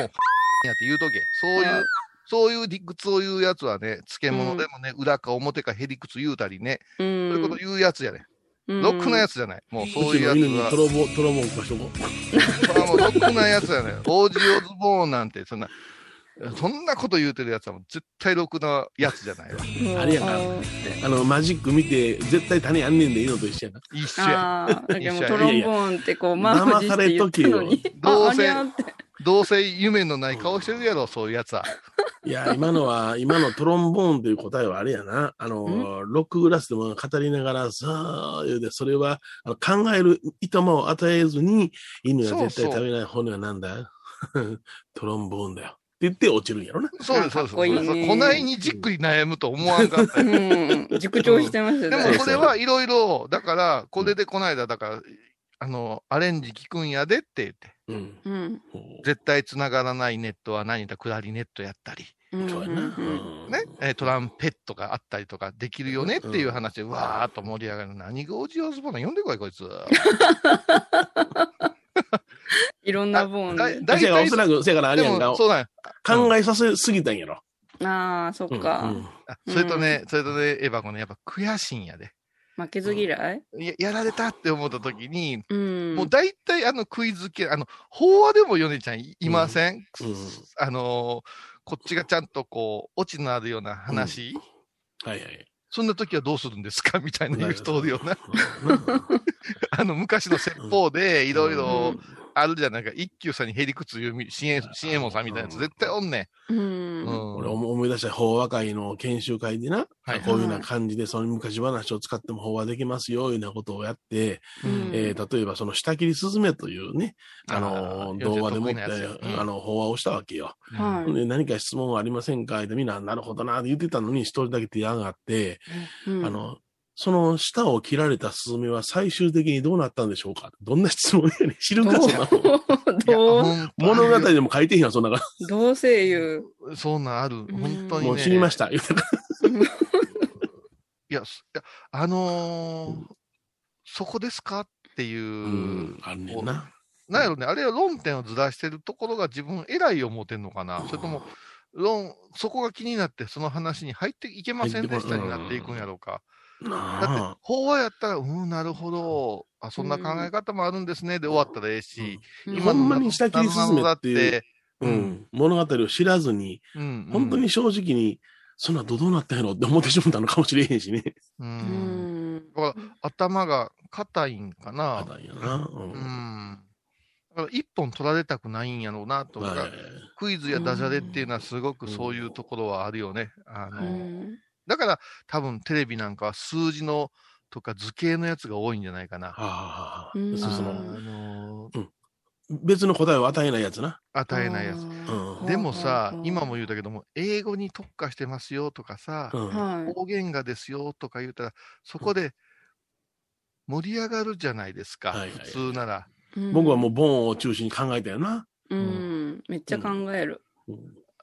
Speaker 3: やって言うとけ。そういう、そういう理屈を言うやつはね、漬物でもね、裏か表かへりくつ言うたりね、
Speaker 2: う。
Speaker 3: そういうんこと言うやつやね。
Speaker 2: うん
Speaker 3: ロックなやつじゃない。もうそういうやつ
Speaker 4: うちの犬にト
Speaker 3: は、
Speaker 4: ロボ、トロボン貸しとこう。
Speaker 3: それはもうロックなやつやね。オージオズボーンなんて、そんな、そんなこと言うてるやつはもう絶対ろくなやつじゃないわ。
Speaker 4: あれやからあの、マジック見て、絶対種あんねんでいいのと一緒やな。
Speaker 3: 一緒や。
Speaker 2: ああ、だけどもトロンボーンってこう、満を持して言ったのに。あ、あ
Speaker 3: どうせ。どうせ夢のない顔してるやろ、そういうやつは。
Speaker 4: いや、今のは、今のトロンボーンという答えはあれやな。あの、ロックグラスでも語りながら、さあ、言うて、それは、あの考えるいとまを与えずに、犬が絶対食べない骨は何だ？トロンボーンだよ。って言って落ちるんやろな。
Speaker 3: そうです、そうです。
Speaker 2: こ
Speaker 3: ないにじっくり悩むと思わんかったよ。
Speaker 2: うん。熟調してました
Speaker 3: で
Speaker 2: ね。
Speaker 3: もこれはいろいろ、だから、これでこないだ、だから、あの、アレンジ聞くんやでって言って、
Speaker 4: うん。
Speaker 2: うん。
Speaker 3: 絶対繋がらないネットは何だ、クラリネットやったり、ね、えートランペットがあったりとかできるよねっていう話で、わーっと盛り上がる。何がオージオズボーン読んでこい、こいつ。
Speaker 2: いろんなボーンで。
Speaker 3: だ
Speaker 4: からおそらく、せやからあれ
Speaker 3: で
Speaker 4: やんか
Speaker 3: も、、そうなんや
Speaker 4: 考えさせすぎたんやろ。
Speaker 2: ああ、そっ
Speaker 4: うん
Speaker 2: か。
Speaker 3: あそれとね、それとね、エヴァ子ね、やっぱ悔しいんやで。
Speaker 2: 負けず嫌い？
Speaker 3: ややられたって思った時に、
Speaker 2: うん。
Speaker 3: もう大体あのクイズ系、あの、法話でもヨネちゃんいいません、
Speaker 4: うん
Speaker 3: あのーこっちがちゃんとこう、オチのあるような話、
Speaker 4: はいはい。
Speaker 3: そんな時はどうするんですか？みたいな言う人おるよな。
Speaker 4: うん
Speaker 3: あの、昔の説法でいろいろ
Speaker 2: うん
Speaker 3: あるじゃないか。一休さんにへりくつ言うみ、新右衛門さんみたいなやつ絶対おんね
Speaker 2: うん。
Speaker 3: ん。うん。
Speaker 4: 俺い出した法和会の研修会でな、
Speaker 3: はい
Speaker 4: こういうような感じで、その昔話を使っても法話できますよ、いうようなことをやって、
Speaker 2: うん。
Speaker 4: えー例えばその下切りスズメというね、あの
Speaker 3: あー
Speaker 4: 動画でもって、あの、法話をしたわけよ。
Speaker 2: はい。
Speaker 4: で何か質問はありませんか？ってみんな、なるほどなって言ってたのに、一人だけ手上がって、
Speaker 2: うん。
Speaker 4: あの、その舌を切られたスズメは最終的にどうなったんでしょうか？どんな質問やねん 知るか、そんなもん。
Speaker 2: どう、
Speaker 3: いや
Speaker 4: 物語でも書いてへんやん、そんなが。
Speaker 2: どう声優。
Speaker 3: ほんそんなんある。本当に、ね。
Speaker 4: もう知りました。言うてた
Speaker 3: いや、すいやあのーそこですかっていう、
Speaker 4: うん、あんねんな。
Speaker 3: なんやろね、あれは論点をずらしてるところが自分偉い思ってんのかな、それとも、論、そこが気になってその話に入っていけませんでしたになっていくんやろうか。だって法話やったら、うん、なるほど、あ、そんな考え方もあるんですね、で終わったらええし、
Speaker 2: うん
Speaker 4: ほんまに下切りスズメっていう、
Speaker 3: う
Speaker 4: うんん、物語を知らずに、
Speaker 3: うん、
Speaker 4: 本当に正直に、そんなどうなったんやろって思ってしまったのかもしれへんしね。
Speaker 3: う。
Speaker 2: うんん。
Speaker 3: だから、頭が硬いんかな。
Speaker 4: あだんやな。う
Speaker 3: うんん。だから一本取られたくないんやろうなとか、
Speaker 4: はい
Speaker 3: クイズやダジャレっていうのはすごくそういうところはあるよね。あ
Speaker 2: う
Speaker 3: の、
Speaker 2: ん
Speaker 3: だから多分テレビなんかは数字のとか図形のやつが多いんじゃないかな。
Speaker 4: ああ、
Speaker 2: うん
Speaker 4: そうそ
Speaker 3: あ
Speaker 4: の、
Speaker 3: の
Speaker 4: 別の答えを与えないやつな。
Speaker 3: 与えないやつ。
Speaker 4: うん
Speaker 3: でもさ
Speaker 2: う、ん
Speaker 3: 今も言うたけども、英語に特化してますよとかさ。方言がですよとか言うたら、そこで盛り上がるじゃないですか、
Speaker 4: はいはい
Speaker 3: 普通なら。
Speaker 4: 僕はもうボンを中心に考えたよな。
Speaker 2: うん、めっちゃ考える。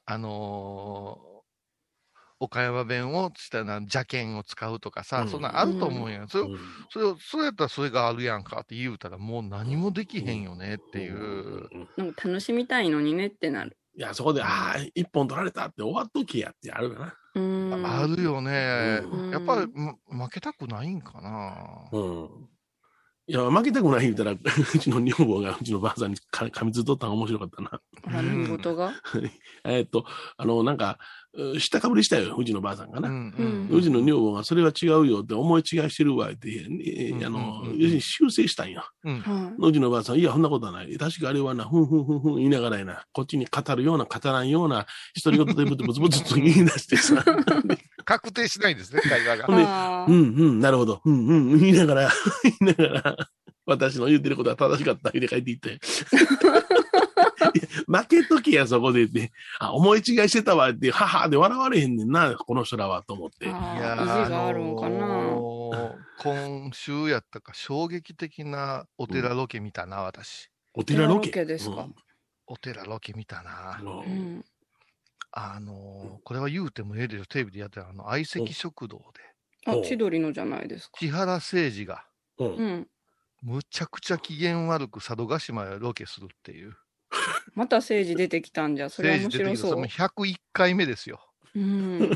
Speaker 3: あのー岡山弁をしたら邪剣を使うとかさ、
Speaker 4: うん
Speaker 3: そんなんあると思うんや。それを
Speaker 4: うん
Speaker 3: それを、それやったらそれがあるやんかって言うたら、もう何もできへんよねっていう。
Speaker 4: うん
Speaker 2: なんか楽しみたいのにねってなる。
Speaker 4: いや、そこで、ああ、一本取られたって終わっときやってあるかな。
Speaker 2: うん。
Speaker 3: あるよね。
Speaker 2: うん
Speaker 3: やっぱり、ま負けたくないんかな。
Speaker 4: うん。いや、負けたくない言うたら、うちの女房がうちのばあさんにか噛みついとったのが面白かったな。
Speaker 2: 何事が？
Speaker 4: えーっと、あの、なんか、う下かぶりしたよ、うちのばあさんがな。
Speaker 3: うん
Speaker 2: うん
Speaker 4: うちの女房がそれは違うよって思い違いしてるわって、あの、要するに修正したんよ。
Speaker 3: うん。
Speaker 2: は
Speaker 4: うちのばあさん、いや、そんなことはない。確かあれはな、ふんふんふんふん言いながらやな、こっちに語るような、語らんような、独り言でブツブツブツと言い出してさ。
Speaker 3: 確定しないんですね、会話が
Speaker 4: うんうん、なるほど。うんうん、言いながら、言いながら、私の言ってることは正しかった、って書いていって。負けときや、そこでって。あ、思い違いしてたわ、って、ははで笑われへんねんな、この人らは、と思って。
Speaker 3: いや
Speaker 2: あー、あるんかな。
Speaker 3: あのー今週やったか、衝撃的なお寺ロケ見たな、私。
Speaker 4: お寺ロケ？
Speaker 2: お寺ロケですか？
Speaker 3: お寺ロケ見たな。
Speaker 4: うん
Speaker 2: うん。
Speaker 3: あのーこれは言うてもええでしょ、テレビでやってるあの、相席食堂で、
Speaker 2: あ
Speaker 4: お、
Speaker 2: 千鳥のじゃないですか。
Speaker 3: 木原誠二が、
Speaker 4: うん
Speaker 2: うん。
Speaker 3: むちゃくちゃ機嫌悪く佐渡島へロケするっていう。
Speaker 2: また政治出てきたんじゃ、それは面白そう
Speaker 3: てきてそ。の101回目ですよ。
Speaker 2: うん。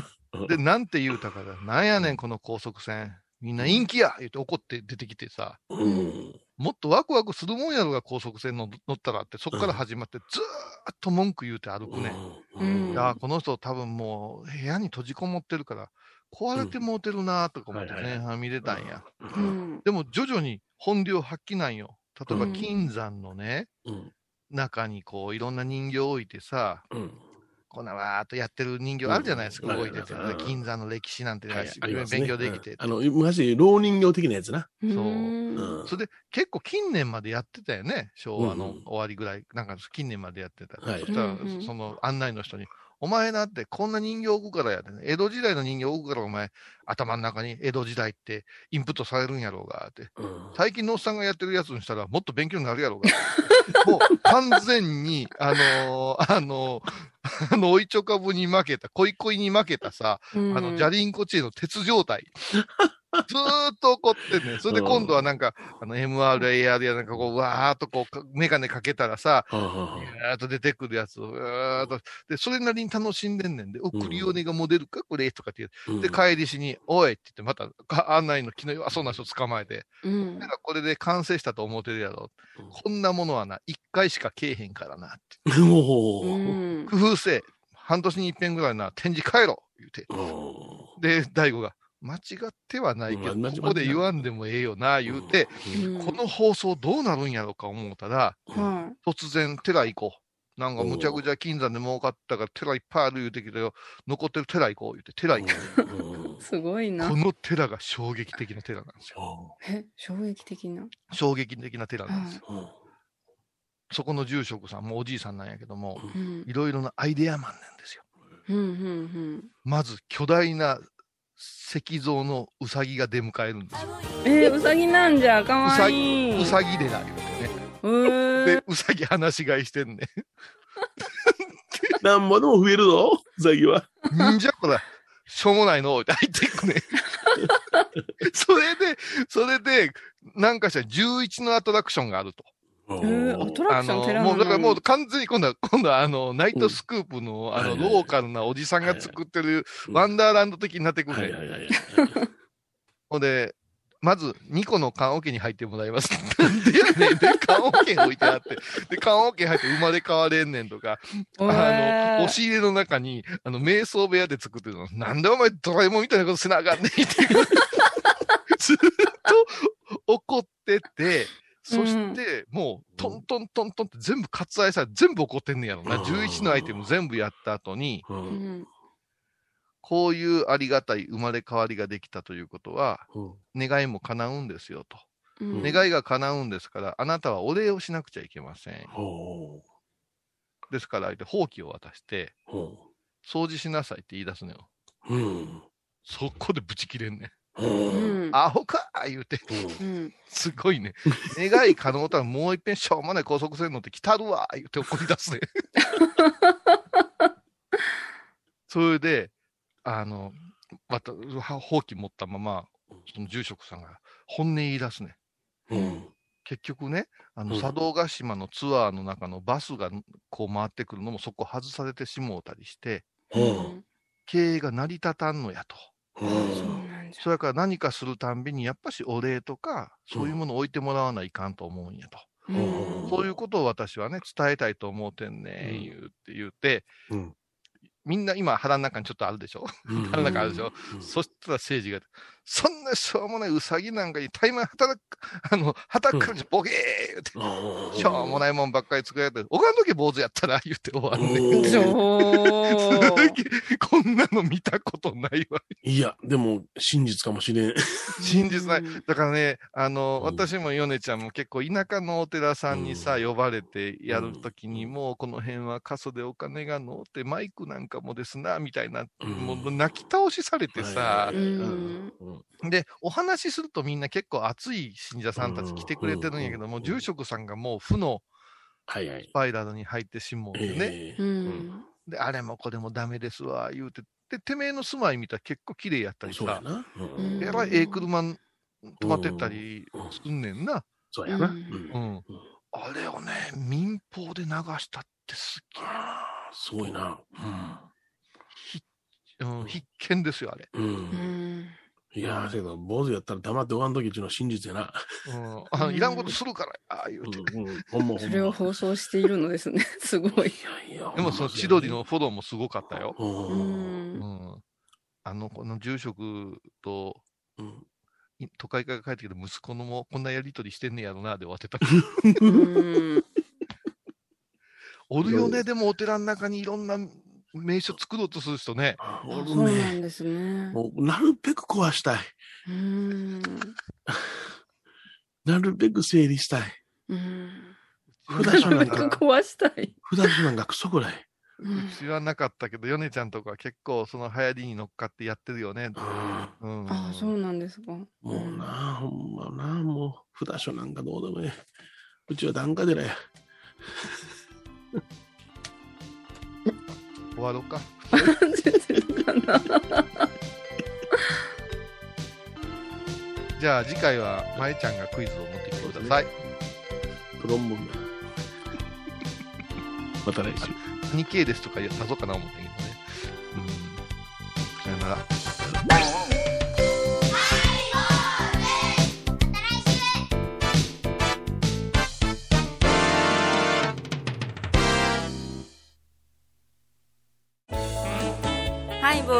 Speaker 3: で、なんて言うたか。ら、なんやねん、この高速船。みんな陰気や言って怒って出てきてさ、
Speaker 4: うん
Speaker 3: もっとワクワクするもんやろが高速船の乗ったらって、そこから始まって、ずーっと文句言うて歩くね。
Speaker 2: うん。
Speaker 3: いやーこの人多分もう部屋に閉じこもってるから、壊れてもうてるなーとか思って
Speaker 4: はいはい
Speaker 3: 前半見れたんや。
Speaker 2: うん。
Speaker 3: でも徐々に本領発揮なんよ。例えば
Speaker 2: うん。
Speaker 3: 金山のね、
Speaker 4: うん。
Speaker 3: 中にこういろんな人形置いてさ、
Speaker 4: うん
Speaker 3: こんなわーっとやってる人形あるじゃないですか、
Speaker 4: うん
Speaker 3: 動いてて、
Speaker 4: うん
Speaker 3: 金山の歴史なんて勉強できて、
Speaker 4: うん。あの、昔、老人形的なやつな。
Speaker 3: そう。それで結構近年までやってたよね、昭和の
Speaker 4: うん
Speaker 3: 終わりぐらい、なんか近年までやってた。
Speaker 4: はい。
Speaker 3: そしたらその案内の人に、お前なってこんな人形置くからやで、ね、江戸時代の人形置くからお前、頭の中に江戸時代ってインプットされるんやろうがって、
Speaker 4: うん
Speaker 3: 最近のおっさんがやってるやつにしたらもっと勉強になるやろうが。もう完全に、あのーあのーあの、おいちょかぶに負けた、恋恋に負けたさ、
Speaker 2: うん
Speaker 3: あの、ジャリンコチェの鉄状態。ずーっと怒ってんね。それで今度はなんか、あの、MR、AR やなんかこう、わーっとこうか、メガネかけたらさ、
Speaker 4: う
Speaker 3: ーっと出てくるやつを、うーっと、で、それなりに楽しんでんねんで、お、クリオネがモデルかこれとかって言う。
Speaker 4: うん
Speaker 3: で、帰りしに、おいって言って、また、か案内の気の弱そうな人捕まえて、
Speaker 2: うん
Speaker 3: なんかこれで完成したと思ってるやろ。
Speaker 4: うん
Speaker 3: こんなものはな、一回しかけえへんからなって。工夫せえ。半年に一遍ぐらいな、展示帰ろ言うて。
Speaker 4: うん
Speaker 3: で、大悟が、間違ってはないけど、
Speaker 4: う
Speaker 3: ここで言わんでもええよな、言うて、
Speaker 2: うん
Speaker 3: この放送どうなるんやろうか思うたら、
Speaker 2: は
Speaker 3: 突然、寺行こう。なんかむちゃくちゃ金山で儲かったから寺いっぱいある言うてきたよ。残ってる寺行こう言うて、寺行こ
Speaker 2: い。すごいうな
Speaker 3: こ。の寺が衝撃的な寺なんですよ。
Speaker 2: え、衝撃的な？
Speaker 3: 衝撃的な寺なんですよ。
Speaker 2: は
Speaker 3: そこの住職さんもおじいさんなんやけども、
Speaker 2: い。
Speaker 3: ろいろなアイデアマンなんですよ。
Speaker 2: うん、うん、
Speaker 3: まず巨大な石像のうさぎが出迎えるんですよ。
Speaker 2: うん。えー、うさぎなんじゃ、かわ
Speaker 3: うさ
Speaker 2: いい。
Speaker 3: ぎうさぎでな言うてね。
Speaker 2: えー
Speaker 3: で、うさぎ放し飼いしてんね。
Speaker 4: なんぼでも増えるぞ、うさぎは。
Speaker 3: んじゃこら、しょうもないのって入っていくね。それで、それで、なんかしたら11のアトラクションがあると。
Speaker 2: えー、アトラクション寺
Speaker 3: もう、だからもう
Speaker 2: う、
Speaker 3: 完全に今度は、今度はあの、ナイトスクープの、あの、ローカルなおじさんが作ってる、
Speaker 4: うん
Speaker 3: ワンダーランド的になってくるね。
Speaker 4: はいはいはいはい。
Speaker 3: ほんで、まず、2個の棺桶に入ってもらいます。なんでやねん。で、棺桶置いてあって。で、棺桶入って生まれ変われんねんとか、あの、
Speaker 2: えー
Speaker 3: 押し入れの中に、あの、瞑想部屋で作ってるの。なんでお前ドラえもんみたいなことせなあかんねんって。ずっと怒ってて、そして、もう、トントントントンって全部割愛され、全部怒ってんねやろな。
Speaker 4: うん
Speaker 3: 11のアイテム全部やった後に。こういうありがたい生まれ変わりができたということは、
Speaker 4: うん
Speaker 3: 願いも叶うんですよと。
Speaker 2: うん
Speaker 3: 願いが叶うんですから、あなたはお礼をしなくちゃいけません。
Speaker 4: ほ
Speaker 3: ですから、相手、ほうきを渡して、掃除しなさいって言い出すのよ。そこでブチ切れんねアホかー言うて、すごいね。願い可能たらもういっぺんしょうもない高速船乗って来たるわー言うて怒り出すね。それで、あの、また、ほうき持ったまま、その住職さんが本音言い出すね。
Speaker 4: うん
Speaker 3: 結局ね、あの、
Speaker 4: うん
Speaker 3: 佐渡島のツアーの中のバスがこう回ってくるのもそこ外されてしもうたりして、
Speaker 4: うん
Speaker 3: 経営が成り立たんのやと。
Speaker 2: そう
Speaker 4: うん
Speaker 3: それから何かするたんびに、やっぱしお礼とか、そういうものを置いてもらわないかんと思うんやと。
Speaker 2: うん。
Speaker 3: そういうことを私はね、伝えたいと思うてんね、
Speaker 4: うん。
Speaker 3: 言うって言うて、
Speaker 4: うん。
Speaker 3: みんな今腹の中にちょっとあるでしょ？
Speaker 4: うん。
Speaker 3: 腹の中あるでしょ、
Speaker 4: うん。
Speaker 3: そしたら政治が、そんなしょうもないうさぎなんかに怠慢働く、あの、働くじゃボケー言うて、
Speaker 4: うん。
Speaker 3: しょうもないもんばっかり作られて、おかんとき坊主やったら言って終わるね。
Speaker 4: うん。
Speaker 3: こんなの見たことないわ。
Speaker 4: いや、でも、真実かもしれん。
Speaker 3: 真実ない。
Speaker 2: うん。
Speaker 3: だからね、あの、
Speaker 4: うん。
Speaker 3: 私もヨネちゃんも結構田舎のお寺さんにさ、
Speaker 4: うん。
Speaker 3: 呼ばれてやるときに、
Speaker 4: うん。
Speaker 3: もうこの辺は過疎でお金がのって、マイクなんかもですな、みたいな、
Speaker 4: うん。
Speaker 3: もう泣き倒しされてさ
Speaker 4: はい、
Speaker 3: で、お話しするとみんな結構熱い信者さんたち来てくれてるんやけども、
Speaker 4: うん
Speaker 3: 住職さんがもう負の
Speaker 4: はいはい。
Speaker 3: ス。パイラルに入ってしもうてね、で、あれもこれもダメですわ、言うて、で、てめえの住まい見たら結構綺麗やったりさ、
Speaker 4: やな。う
Speaker 2: うん。
Speaker 4: ん
Speaker 3: えらいええ車ん止まってったりすんねんな。
Speaker 4: そうやな。
Speaker 2: うん。
Speaker 3: あれをね、民放で流したってすっ
Speaker 4: すごいな。
Speaker 3: げえ、うん、必見ですよ、あれ。
Speaker 4: うん。いやー、けど、坊主やったら黙っておかんときっていうのは真実やな。
Speaker 3: うん、あのいらんことするから、ああ言うて。
Speaker 4: うんうんほんまほんま。
Speaker 2: それを放送しているのですね。すごい。
Speaker 4: いやいや。
Speaker 3: でもその千鳥のフォローもすごかったよ。
Speaker 4: う。
Speaker 2: うん。
Speaker 3: うんん。あの、この住職と、
Speaker 4: うん
Speaker 3: い都会から帰ってきた息子のもこんなやりとりしてんねやろな、で終わってた。
Speaker 2: うん
Speaker 3: おるよね、でもお寺の中にいろんな名所作ろうとする人ね。
Speaker 4: あお
Speaker 2: そう。なんですね。
Speaker 4: もう、なるべく壊したい。
Speaker 2: うん。
Speaker 4: なるべく整理したい。
Speaker 2: うん。
Speaker 4: 札所な
Speaker 2: るべく
Speaker 4: か、
Speaker 2: 壊したい。
Speaker 4: 札所なんかクソぐらい。
Speaker 2: うん
Speaker 3: 知らなかったけど、ヨネちゃんとか結構その流行りに乗っかってやってるよね。
Speaker 4: うん
Speaker 3: うん。
Speaker 2: ああ、そうなんですか。
Speaker 4: もうな、ほんまな、もう、札所なんかどうでもええ。うちは檀家寺や。
Speaker 3: 終わろうか。
Speaker 2: うん。全然かな。
Speaker 3: じゃあ次回は、まえちゃんがクイズを持ってきてください。
Speaker 4: トロンボンだ。また来週。
Speaker 3: 日経ですとか出そうかな思ってんけどね。うん。さよなら。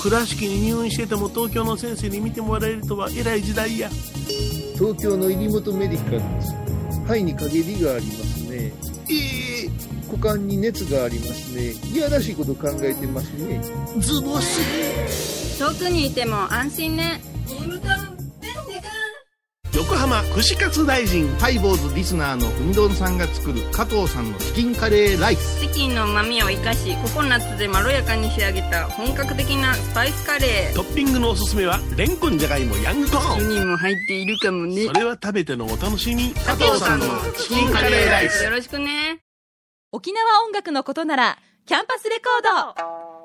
Speaker 4: 倉敷に入院してても東京の先生に見てもらえるとは偉い時代や。
Speaker 6: 東京の入本メディカルです肺に陰りがありますね
Speaker 4: ええ
Speaker 6: 股間に熱がありますねいやらしいこと考えてますね
Speaker 4: ズボス。
Speaker 2: 遠くにいても安心ね。
Speaker 4: 横浜串カツ大臣。
Speaker 7: ハイボーズリスナーのうみどんさんが作る加藤さんのチキンカレーライス
Speaker 2: チキンの旨味を生かし、ココナッツでまろやかに仕上げた本格的なスパイスカレー。
Speaker 4: トッピングのおすすめは、レンコンじゃがいもヤングコーン。
Speaker 2: 人も入っているかもね
Speaker 4: そ。れは食べてのお楽しみ。
Speaker 2: 加藤さんの
Speaker 7: チキンカレーライス
Speaker 2: よろしくね。
Speaker 9: 沖縄音楽のことならキャンパスレコード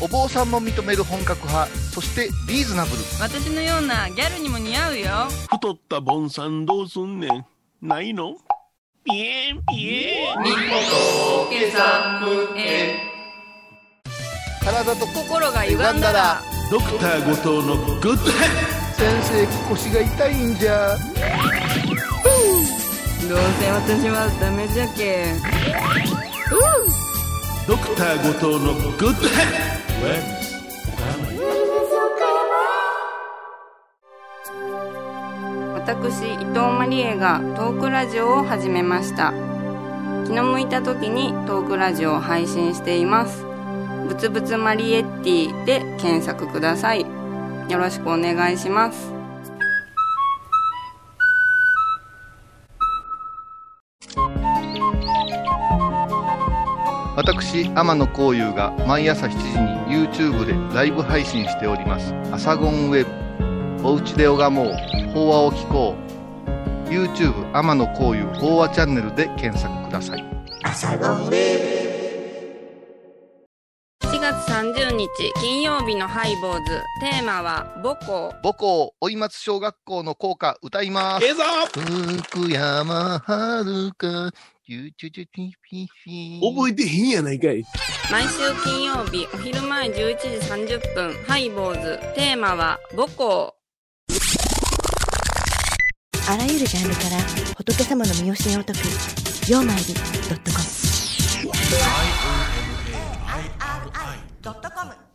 Speaker 3: お坊さんも認める本格派そしてリーズナブル。
Speaker 2: 私のようなギャルにも似合うよ。
Speaker 4: 太ったボンさんどうすんねん。ないの？ピエンピエン。
Speaker 2: みほとけサムへ
Speaker 3: 体と
Speaker 2: 心が歪んだら。
Speaker 4: ドクター後藤のグッドヘッ
Speaker 3: 先生腰が痛いんじゃ。
Speaker 2: どうせ私はダメじゃけ
Speaker 4: ドクター後藤のグッドヘッ
Speaker 2: 私伊藤マリエがトークラジオを始めました。気の向いた時にトークラジオを配信しています。ぶつぶつマリエッティで検索ください。よろしくお願いします。
Speaker 3: 私天野幸雄が毎朝7時に YouTube でライブ配信しております「アサゴンウェブ」「おうちで拝もう。法話を聞こう」YouTube 天野幸雄法話チャンネルで検索ください。
Speaker 2: 7月30日金曜日のハイボーズ。テーマは母校。
Speaker 3: 母校追松小学校の校歌歌います。福山遥
Speaker 4: 覚えてへんやないかい
Speaker 2: 毎週金曜日お昼前11時30分ハイボーズテーマは母校
Speaker 10: あらゆるジャンルから仏様の身教えを解く「曜マイルドットコム」
Speaker 11: ドットコム